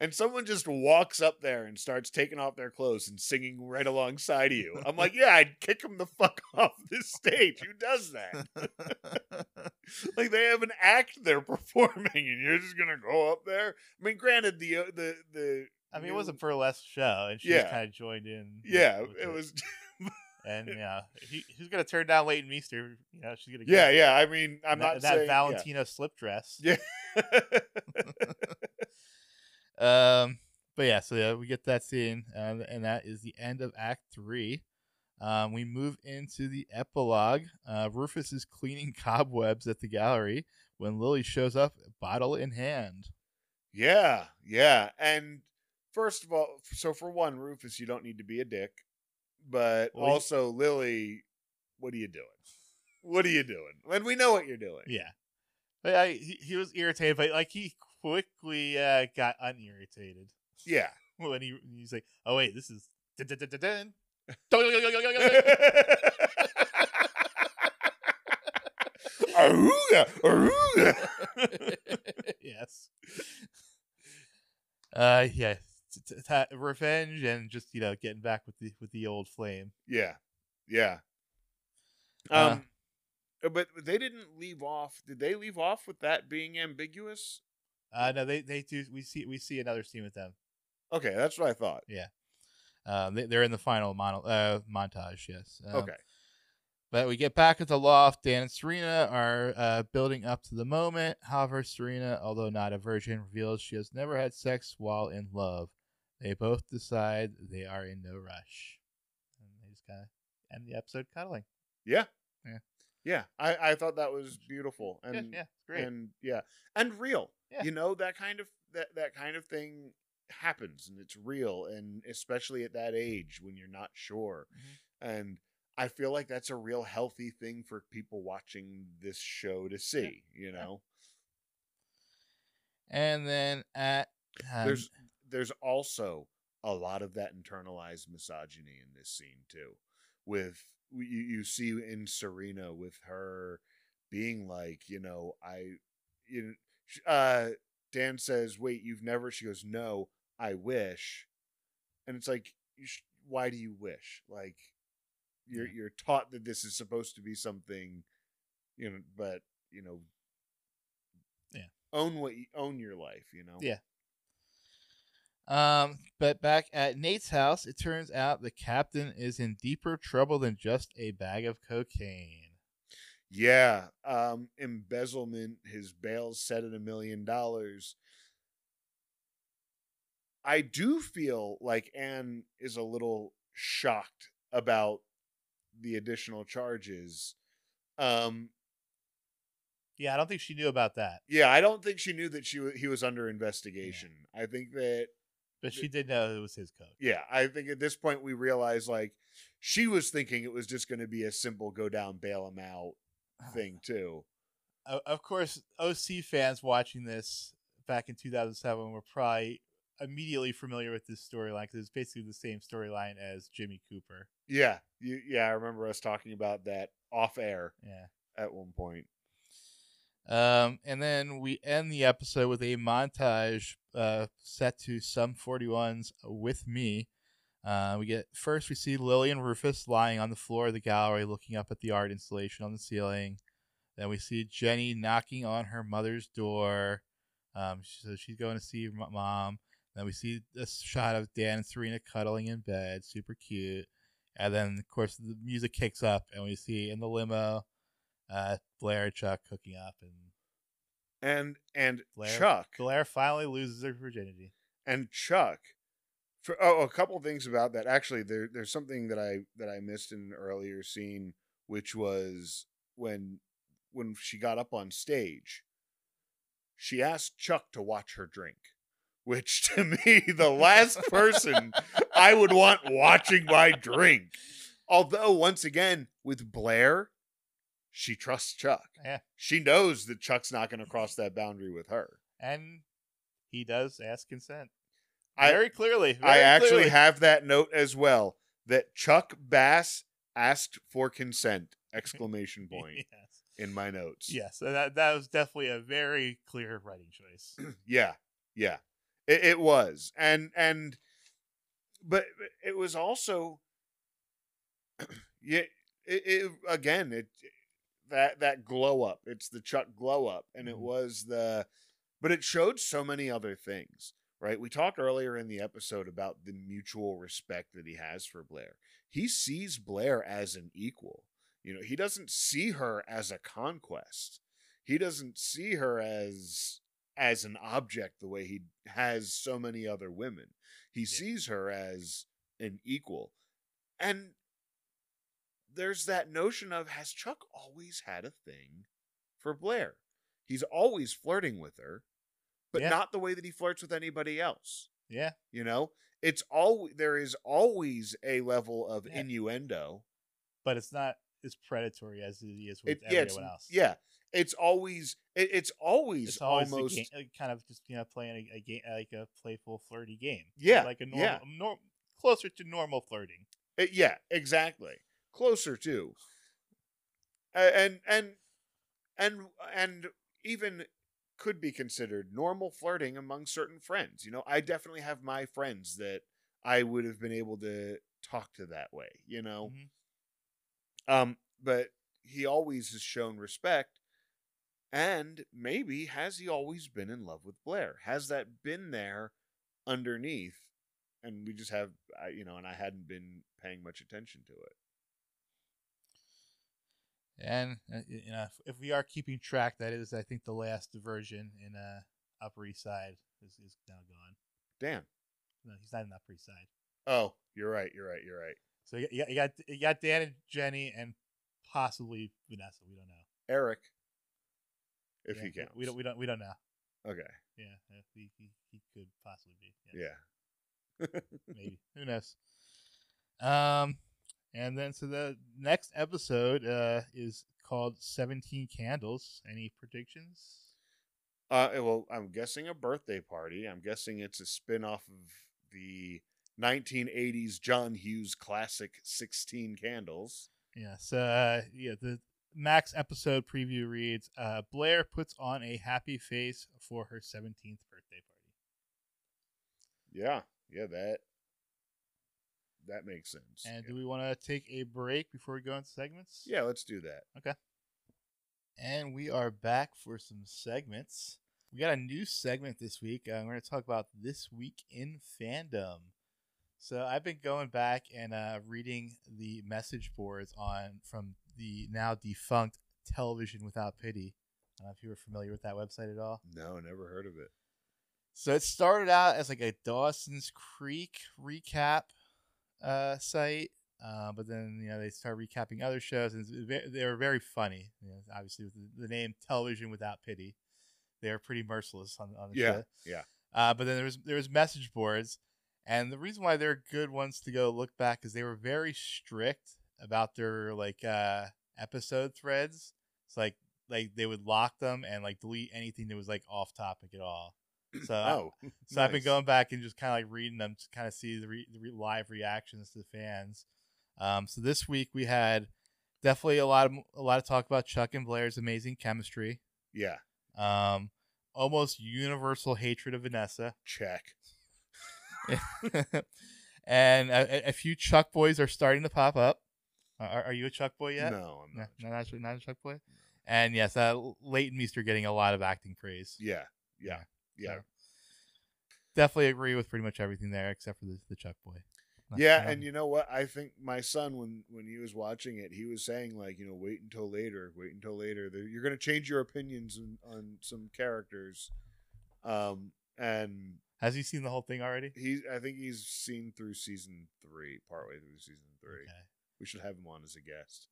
And someone just walks up there and starts taking off their clothes and singing right alongside of you. I'm like, yeah, I'd kick them the fuck off this stage. Who does that? like they have an act they're performing, and you're just gonna go up there. I mean, granted, the uh, the the I mean, it was a burlesque show, and she Yeah. just kind of joined in. yeah, with it was And yeah, he, who's gonna turn down Leighton Meester? You know, she's gonna yeah, yeah. I mean, I'm that, not that saying yeah. Valentino slip dress. Yeah. Um, but yeah, so yeah, we get that scene, uh, and that is the end of Act Three. Um, we move into the epilogue. Uh, Rufus is cleaning cobwebs at the gallery when Lily shows up, bottle in hand. Yeah, yeah. And first of all, so for one, Rufus, you don't need to be a dick. But Well, you- also, Lily, what are you doing? What are you doing? And we know what you're doing. Yeah, but I, he, he was irritated, but like he quickly uh, got unirritated Yeah. when he he's like, "Oh wait, this is." dun, dun, dun, dun, dun." Aruga, aruga. yes. Uh, yeah. t- t- ta- revenge and just you know getting back with the with the old flame. Yeah. Yeah. Uh. Um but they didn't leave off. Did they leave off with that being ambiguous? Uh, no, they they do. We see we see another scene with them. Okay, that's what I thought. Yeah, um, they, they're in the final mono, uh, montage. Yes. Um, Okay. But we get back at the loft. Dan and Serena are uh, building up to the moment. However, Serena, although not a virgin, reveals she has never had sex while in love. They both decide they are in no rush. And they just kind of end the episode cuddling. Yeah. Yeah. Yeah. I, I thought that was beautiful. And yeah, yeah, great. and yeah. And real. Yeah. You know, that kind of that that kind of thing happens and it's real and especially at that age when you're not sure. Mm-hmm. And I feel like that's a real healthy thing for people watching this show to see, you know. and then at um, there's there's also a lot of that internalized misogyny in this scene too with you, you see in serena with her being like, you know, I, you know, uh, Dan says, "Wait, you've never?" She goes, "No, I wish," and it's like, sh- why do you wish? Like, you're you're taught that this is supposed to be something, you know, but you know, Yeah. own what you own your life, you know. Yeah. Um, but back at Nate's house, it turns out the captain is in deeper trouble than just a bag of cocaine. Yeah, um, embezzlement. His bail's set at a million dollars. I do feel like Anne is a little shocked about the additional charges. Um, Yeah, I don't think she knew about that, yeah, I don't think she knew that she he was under investigation. I think that but she did know it was his coke. yeah, I think at this point we realize like she was thinking it was just going to be a simple go down, bail him out thing too. Of course, OC fans watching this back in 2007 were probably immediately familiar with this storyline because it's basically the same storyline as Jimmy Cooper. Yeah, you, yeah, I remember us talking about that off air Yeah. at one point. Um, and then we end the episode with a montage uh, set to Sum 41's with me. Uh, we get first we see Lily and Rufus lying on the floor of the gallery looking up at the art installation on the ceiling. Then we see Jenny knocking on her mother's door. Um, so she's going to see mom. Then we see a shot of Dan and Serena cuddling in bed, super cute. And then of course the music kicks up, and we see in the limo uh, Blair and Chuck hooking up, and And and Blair- Chuck Blair finally loses her virginity. and Chuck. For oh, a couple things about that. Actually, there there's something that I that I missed in an earlier scene, which was when when she got up on stage. She asked Chuck to watch her drink, which to me, the last person I would want watching my drink. Although, once again, with Blair, she trusts Chuck. Yeah. She knows that Chuck's not going to cross that boundary with her. And he does ask consent. I- Very clearly. I actually clearly. have that note as well that Chuck Bass asked for consent! Exclamation point yes. in my notes. Yes. That, that was definitely a very clear writing choice. yeah, yeah. It, it was, and and, but it was also, yeah. It, it again. It that that glow up. It's the Chuck glow up, and it Mhm. was the, but it showed so many other things. Right. We talked earlier in the episode about the mutual respect that he has for Blair. He sees Blair as an equal. You know, he doesn't see her as a conquest. He doesn't see her as as an object the way he has so many other women. He Yeah. sees her as an equal. And there's that notion of has Chuck always had a thing for Blair? He's always flirting with her, but Yeah. not the way that he flirts with anybody else. Yeah. You know, it's all there is always a level of Yeah. innuendo. But it's not as predatory as it is with It, yeah, everyone it's, else. yeah, it's always it, it's always, It's always almost game, kind of just you know playing a, a game like a playful flirty game. Yeah, like a normal, yeah. closer to normal flirting. Uh, yeah, exactly. Closer to. And and and and even could be considered normal flirting among certain friends. You know, I definitely have my friends that I would have been able to talk to that way, you know. Mhm. Um but he always has shown respect and maybe has he always been in love with Blair? Has that been there underneath and we just have you know and I hadn't been paying much attention to it. And uh, you know, if, if we are keeping track, that is, I think, the last diversion in uh, Upper East Side is, is now gone. Damn. No, he's not in Upper East Side. Oh, you're right. You're right. You're right. So you, got- you got you got Dan and Jenny and possibly Vanessa. We don't know Eric, if Yeah, he we- counts. We don't. We don't. We don't know. Okay. Yeah, he, he, he could possibly be. yes, Yeah. maybe. Who knows? Um, and then so the next episode uh is called Seventeen Candles. Any predictions? Uh, well, I'm guessing a birthday party. I'm guessing it's a spin-off of the 1980s John Hughes classic 16 Candles. Yes. Uh, yeah. The Max episode preview reads uh, Blair puts on a happy face for her 17th birthday party. Yeah, yeah, that that makes sense. And yeah. do we want to take a break before we go into segments? yeah, let's do that. Okay. And we are back for some segments. We got a new segment this week. Uh, we're going to talk about this week in fandom. So I've been going back and uh, reading the message boards on from the now defunct Television Without Pity. I don't know if you were familiar with that website at all. No, never heard of it. So it started out as like a Dawson's Creek recap uh, site, uh, but then you know they start recapping other shows, and they were very funny. You know, obviously, with the, name Television Without Pity, they were pretty merciless on, on the Yeah, show. yeah. Uh, but then there was there was message boards, and the reason why they're good ones to go look back is they were very strict about their like uh, episode threads. It's like like they would lock them and like delete anything that was like off topic at all. So Oh, so I've been going back and just kind of like reading them to kind of see the, re- the re- live reactions to the fans. Um, so this week we had definitely a lot of a lot of talk about Chuck and Blair's amazing chemistry. Yeah, Um, almost universal hatred of Vanessa, check. and a, a- few Chuck boys are starting to pop up. Are, are you a Chuck boy yet? No, I'm not. no, not, a- not a Chuck boy. And yes, uh, Leighton Meester getting a lot of acting praise. Yeah, yeah, yeah. So, definitely agree with pretty much everything there except for the, the Chuck boy. Yeah, and you know what? I think my son, when when he was watching it, he was saying like, you know, wait until later, wait until later. You're gonna change your opinions on, on some characters, um, and has he seen the whole thing already? He's, I think he's seen through season three, partway through season three. Okay. We should have him on as a guest.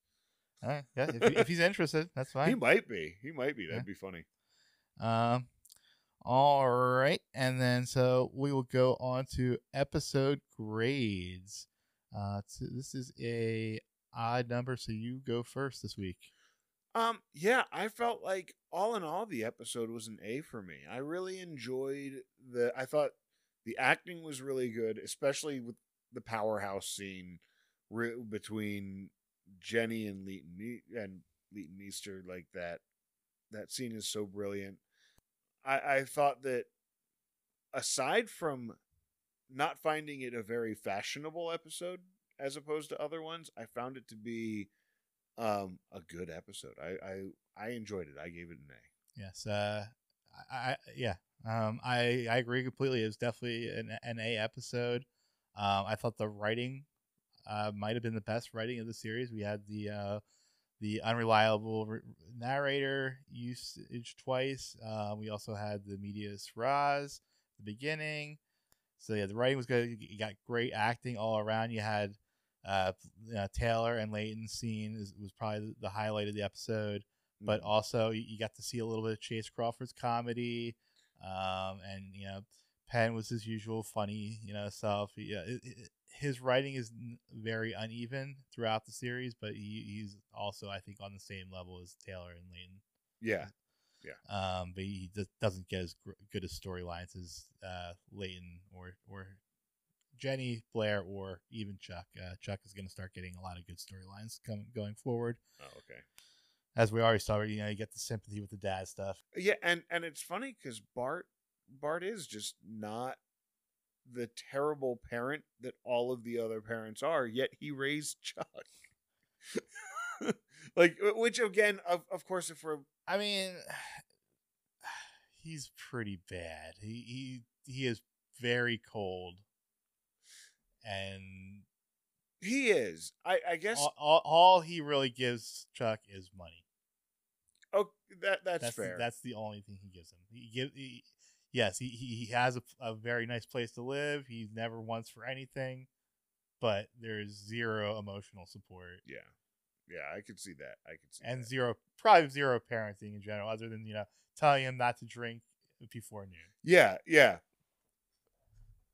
All right. Yeah, if, if he's interested, that's fine. He might be. He might be. That'd Yeah. be funny. Um, all right, and then so we will go on to episode grades. Uh, so this is a odd number, so you go first this week. Um, yeah, I felt like all in all, the episode was an A for me. I really enjoyed the. I thought the acting was really good, especially with the powerhouse scene re- between Jenny and Leighton and Leighton Meester. Like that, that scene is so brilliant. I I thought that aside from not finding it a very fashionable episode as opposed to other ones, I found it to be um a good episode. I I I enjoyed it. I gave it an A. Yes. Uh, I, I yeah. Um, I I agree completely. It was definitely an an A episode. Um, I thought the writing uh might have been the best writing of the series. We had the uh the unreliable r- narrator usage twice. Uh, we also had the medias res the beginning. So yeah, the writing was good. You got great acting all around. You had uh, uh Taylor and Leighton's scene is, was probably the, highlight of the episode but Mhm. also you, you got to see a little bit of Chace Crawford's comedy, um, and you know Penn was his usual funny you know self. Yeah, it, it, his writing is very uneven throughout the series, but he, he's also I think on the same level as Taylor and Leighton. yeah, Um, but he just doesn't get as gr- good as storylines as uh, Leighton or or Jenny Blair or even Chuck. Uh, Chuck is going to start getting a lot of good storylines coming going forward oh okay. as we already saw, you know, you get the sympathy with the dad stuff. Yeah, and and it's funny because Bart Bart is just not the terrible parent that all of the other parents are. Yet he raised Chuck. like, which again, of of course, if we're I mean, he's pretty bad. He he he is very cold, and he is, I I guess. all, all, all he really gives Chuck is money. oh, that that's, That's fair. The, that's the only thing he gives him. He give he, yes, he he he has a, a very nice place to live. He never wants for anything, but there's zero emotional support. yeah, yeah. I could see that. I could see and that. zero probably zero parenting in general other than you know telling him not to drink before noon Yeah, yeah.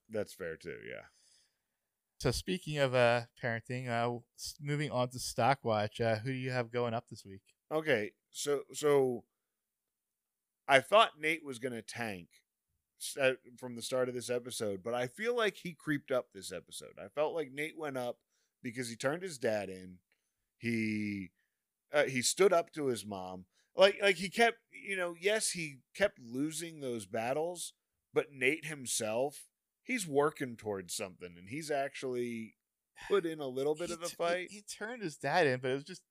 That's fair too. Yeah. so speaking of uh parenting uh moving on to stockwatch uh who do you have going up this week Okay, so so I thought Nate was going to tank from the start of this episode, but I feel like he creeped up this episode. I felt like Nate went up because he turned his dad in. He Uh, he stood up to his mom. Like like he kept, you know, yes, he kept losing those battles, but Nate himself, he's working towards something and he's actually put in a little bit He of t- he- fight. He, turned his dad in, but it was just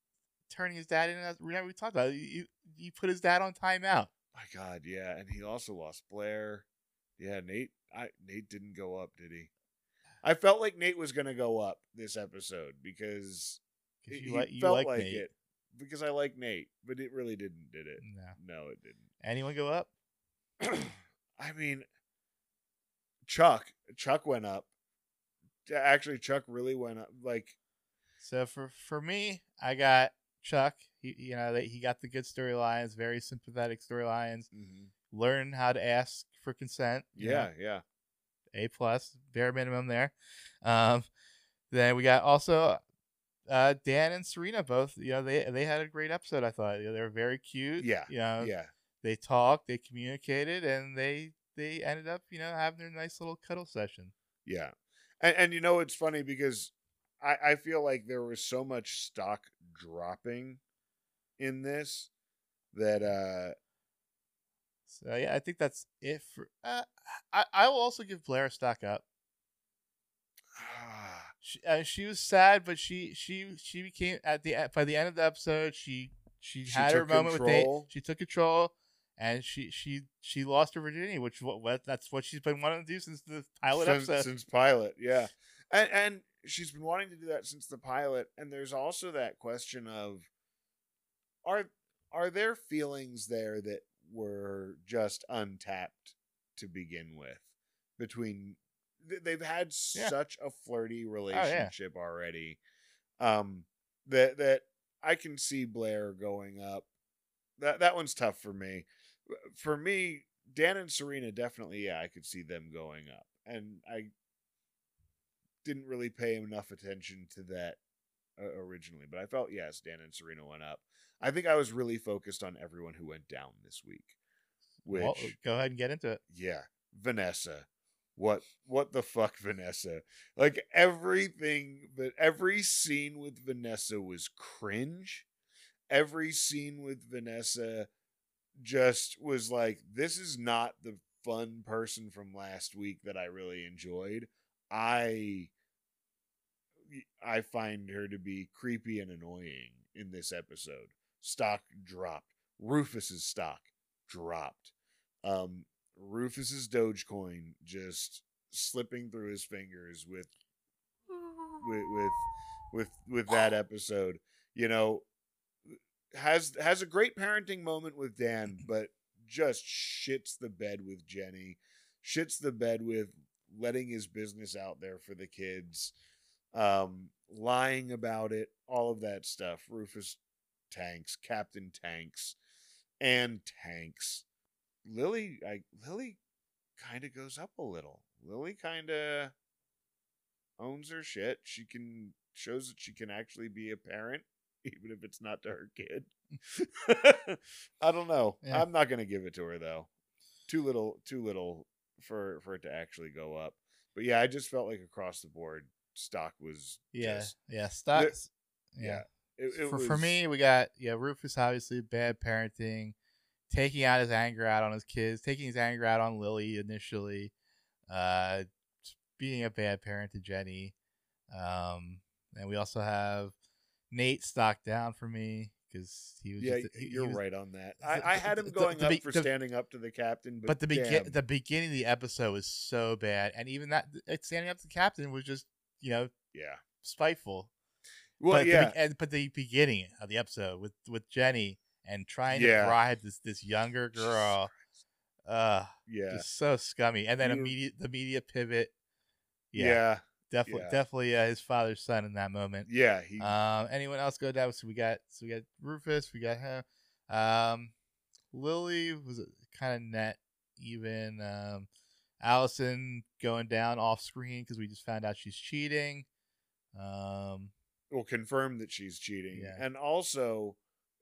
turning his dad in. Remember we talked about it. You, you put his dad on timeout. My God, yeah, and he also lost Blair. Yeah, Nate. I Nate didn't go up, did he? I felt like Nate was gonna go up this episode because you, like you felt like, like Nate. it because I like Nate, but it really didn't, did it? No. No, it didn't. Anyone go up? I mean, Chuck. Chuck went up. Actually, Chuck really went up. Like, So for for me, I got Chuck. He you know that he got the good storylines, very sympathetic storylines. Mm-hmm. Learn how to ask for consent. yeah, yeah, A plus, bare minimum there. Um, then we got also uh, Dan and Serena both. You know they they had a great episode. I thought you know, they were very cute. yeah, You know, yeah. they talked, they communicated, and they they ended up you know having their nice little cuddle session. Yeah. And and you know it's funny because I, I feel like there was so much stock dropping in this that uh So yeah, I think that's it for. Uh, I I will also give Blair a stock up. She, uh, she was sad, but she she she became at the by the end of the episode she she, She had her took moment with Nate. control. She took control, and she she she lost her virginity, which what, what that's what she's been wanting to do since the pilot since, episode. since pilot, yeah. And and she's been wanting to do that since the pilot and there's also that question of are are there feelings there that were just untapped to begin with between they've had Yeah. Oh, such a flirty yeah. relationship already um that that I can see Blair going up that that one's tough for me for me Dan and Serena definitely yeah I could see them going up and I didn't really pay enough attention to that Uh, originally but I felt yes Dan and Serena went up. I think I was really focused on everyone who went down this week which Well, go ahead and get into it. yeah vanessa. What what the fuck vanessa? Like everything but every scene with vanessa was cringe. Every scene with vanessa just was like this is not the fun person from last week that i really enjoyed. I i find her to be creepy and annoying in this episode. Stock dropped. Rufus's stock dropped. Um Rufus's Dogecoin just slipping through his fingers with with with with with that episode. You know, has has a great parenting moment with Dan, but just shits the bed with Jenny, shits the bed with letting his business out there for the kids, um, lying about it, all of that stuff. Rufus tanks, Captain tanks, and tanks. Lily, I Lily kind of goes up a little. Lily kind of owns her shit. She can shows that she can actually be a parent, even if it's not to her kid. I don't know. Yeah. I'm not gonna give it to her though. Too little, too little for for it to actually go up. But yeah, I just felt like across the board, stock was Yeah, just yeah, stocks. yeah. It, it for, was, for me, we got yeah Rufus obviously bad parenting, taking out his anger out on his kids, taking his anger out on Lily initially, uh, being a bad parent to Jenny, um, and we also have Nate stock down for me because he was Yeah, just, he- he you're was- right on that. the- I, I had him going the up for the- standing up to the captain, but, But the begin the beginning of the episode was so bad, and even that standing up to the captain was just you know yeah. spiteful. Well, but yeah, the, and, but the beginning of the episode with with Jenny and trying Yeah. to bribe this this younger girl, uh, yeah, just so scummy. And then immediate the media pivot. yeah, Yeah, definitely, yeah. definitely uh, his father's son in that moment. Yeah. He, Um, anyone else go down? So we got so we got Rufus, we got him. Um, Lily was kind of net even. Um, Alison going down off screen because we just found out she's cheating. Um, will confirm that she's cheating, Yeah. and also,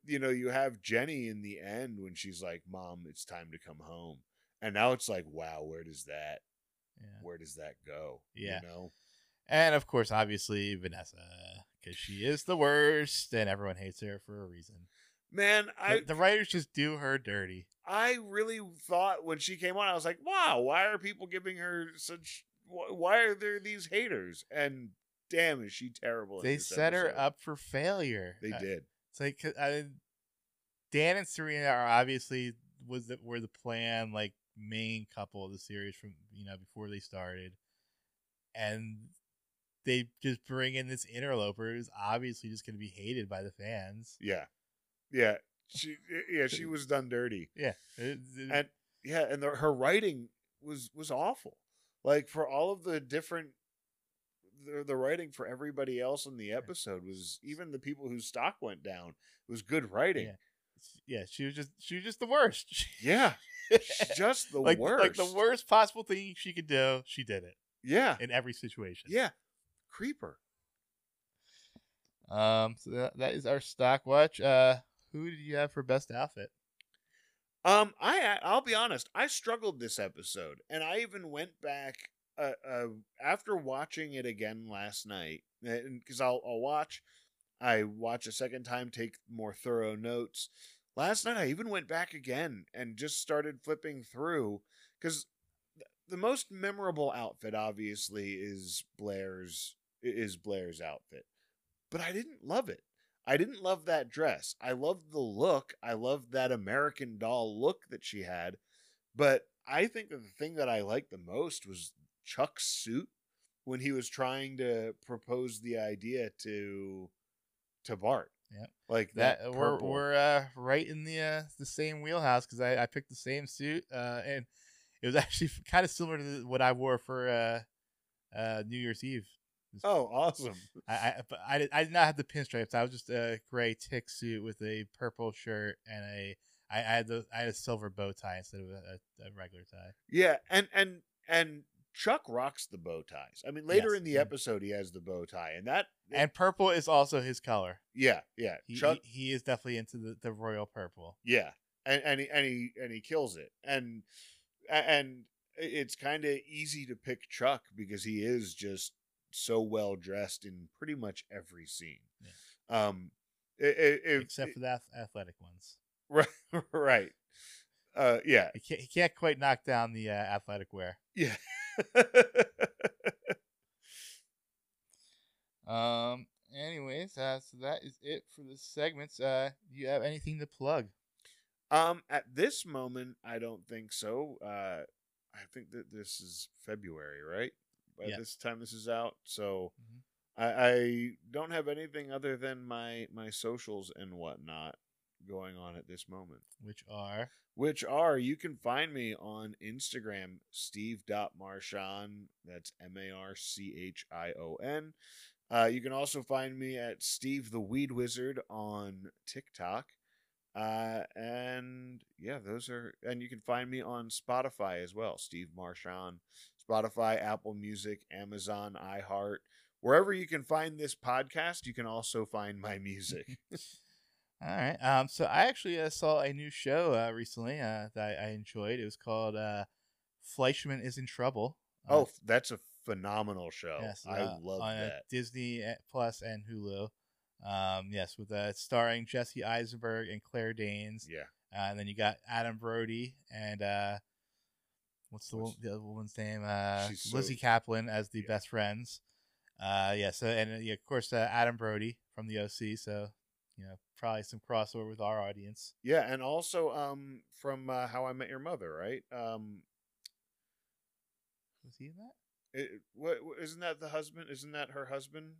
you know, you have Jenny in the end when she's like, "Mom, it's time to come home," and now it's like, "Wow, where does that yeah. where does that go?" Yeah. you know, And of course, obviously Vanessa, because she is the worst, and everyone hates her for a reason. Man, The- I the writers just do her dirty. I really thought when she came on, I was like, wow, why are people giving her such? Why are there these haters? And damn, is she terrible? They this set her up for failure. They Uh, did. It's like I, Dan and Serena are obviously was the, were the plan like main couple of the series from you know before they started, and they just bring in this interloper who's obviously just going to be hated by the fans. Yeah, yeah. She yeah she was done dirty. Yeah, it- it- and yeah, and the, her writing was was awful. Like for all of the different, the, the writing for everybody else in the episode was even the people whose stock went down was good writing. Yeah. yeah, she was just she was just the worst. Yeah, she's just the like worst. like the worst possible thing she could do. She did it Yeah, in every situation. yeah, creeper. Um. So that, that is our stock watch. Uh, who did you have for best outfit? Um, I I'll be honest, I struggled this episode, and I even went back uh, uh after watching it again last night, because I'll I'll watch, I watch a second time, take more thorough notes. Last night, I even went back again and just started flipping through, because the most memorable outfit, obviously, is Blair's is Blair's outfit, but I didn't love it. I didn't love that dress. I loved the look. I loved that American doll look that she had. But I think that the thing that I liked the most was Chuck's suit when he was trying to propose the idea to to Bart. Yep. Like That that, we're we're uh, right in the uh, the same wheelhouse because I, I picked the same suit uh, and it was actually kind of similar to what I wore for uh, uh, New Year's Eve. Oh, awesome. I I, I, did, I did not have the pinstripes. I was just a gray tick suit with a purple shirt and a I, I had the I had a silver bow tie instead of a, a, regular tie. Yeah, and and and Chuck rocks the bow ties. I mean, later Yes. in the episode, he has the bow tie, and that And purple is also his color. yeah, yeah, He, Chuck, he, he is definitely into the, the royal purple. yeah, and and he and he and he kills it, and and it's kind of easy to pick Chuck because he is just so well dressed in pretty much every scene. Um, i- i- if, except for the athletic ones. right, right, uh, yeah, He can't, he can't quite knock down the uh, athletic wear. yeah. Um. Anyways, uh, so that is it for the segments. Uh, do you have anything to plug? Um, at this moment, I don't think so. Uh, I think that this is February, right? By Yeah. this time this is out, so Mhm. I, I don't have anything other than my my socials and whatnot going on at this moment. Which are Which are you can find me on Instagram, Steve.Marchion. That's M A R C H I O N. Uh, you can also find me at Steve the Weed Wizard on TikTok. Uh, and yeah, those are, and you can find me on Spotify as well, Steve Marchion. Spotify, Apple Music, Amazon, iHeart. Wherever you can find this podcast, you can also find my music. all right. Um. So I actually uh, saw a new show uh, recently uh, that I enjoyed. It was called uh, Fleishman is in Trouble. Uh, oh, that's a phenomenal show. yes, I uh, love that. Disney Plus and Hulu. Um. Yes, with uh, starring Jesse Eisenberg and Claire Danes. Yeah. Uh, and then you got Adam Brody and uh, what's the, What's- the other woman's name? Uh, She's so- Lizzy Caplan as the Yeah. best friends. Uh, yeah. So and uh, yeah, of course uh, Adam Brody from the OC. So you know probably some crossover with our audience. Yeah, and also um from uh, How I Met Your Mother, right? Um, Was he in that? it, what isn't that the husband? Isn't that her husband?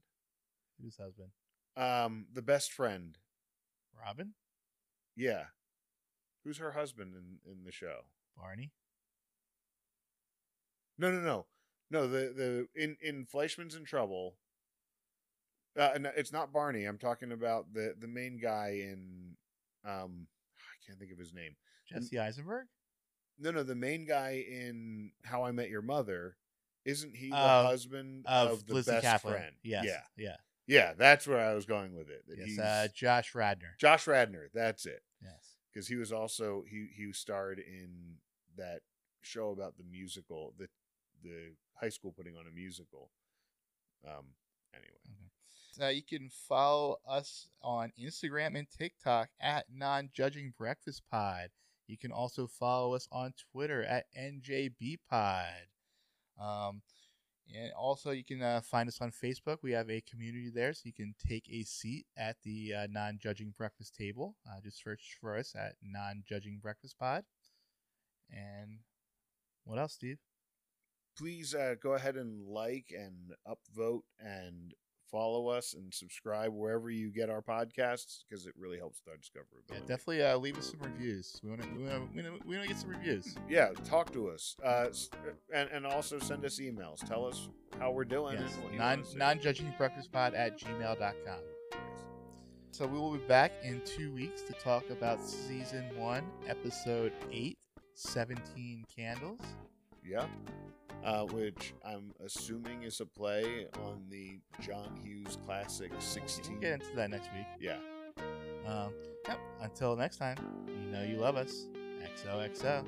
Who's husband? Um, the best friend. Robin? Yeah, who's her husband in in the show? Barney? No, no, no, no. The the in in Fleishman's in Trouble. Uh, no, it's not Barney. I'm talking about the the main guy in. Um, I can't think of his name. Jesse Eisenberg? No, no, the main guy in How I Met Your Mother. Isn't he the Oh, husband Of, of, the Lizzy best Caplan. friend? Yes. Yeah, Yeah. yeah, that's where I was going with it. that Yes. Uh, Josh Radnor. Josh Radnor. That's it. Yes. Because he was also he he starred in that show about the musical the the high school putting on a musical. Um, Anyway, Now you can follow us on Instagram and TikTok at Non Judging Breakfast Pod. You can also follow us on Twitter at NJBpod. Um, and also, you can uh, find us on Facebook. We have a community there, so you can take a seat at the uh, Non Judging Breakfast table. Uh, just search for us at Non Judging Breakfast Pod. And what else, Steve? Please uh, go ahead and like and upvote and follow us and subscribe wherever you get our podcasts because it really helps our discoverability. Yeah, definitely uh, leave us some reviews. We want to we wanna, we wanna, we get some reviews. Yeah, talk to us, uh, and and also send us emails. Tell us how we're doing. Yes, and what you non non judging breakfast pod at gmail.com. So we will be back in two weeks to talk about season one, episode eight, 17 candles yeah. Uh, which I'm assuming is a play on the John Hughes classic 16. We'll get into that next week. Yeah. Um, yep. Until next time, you know you love us. XOXO.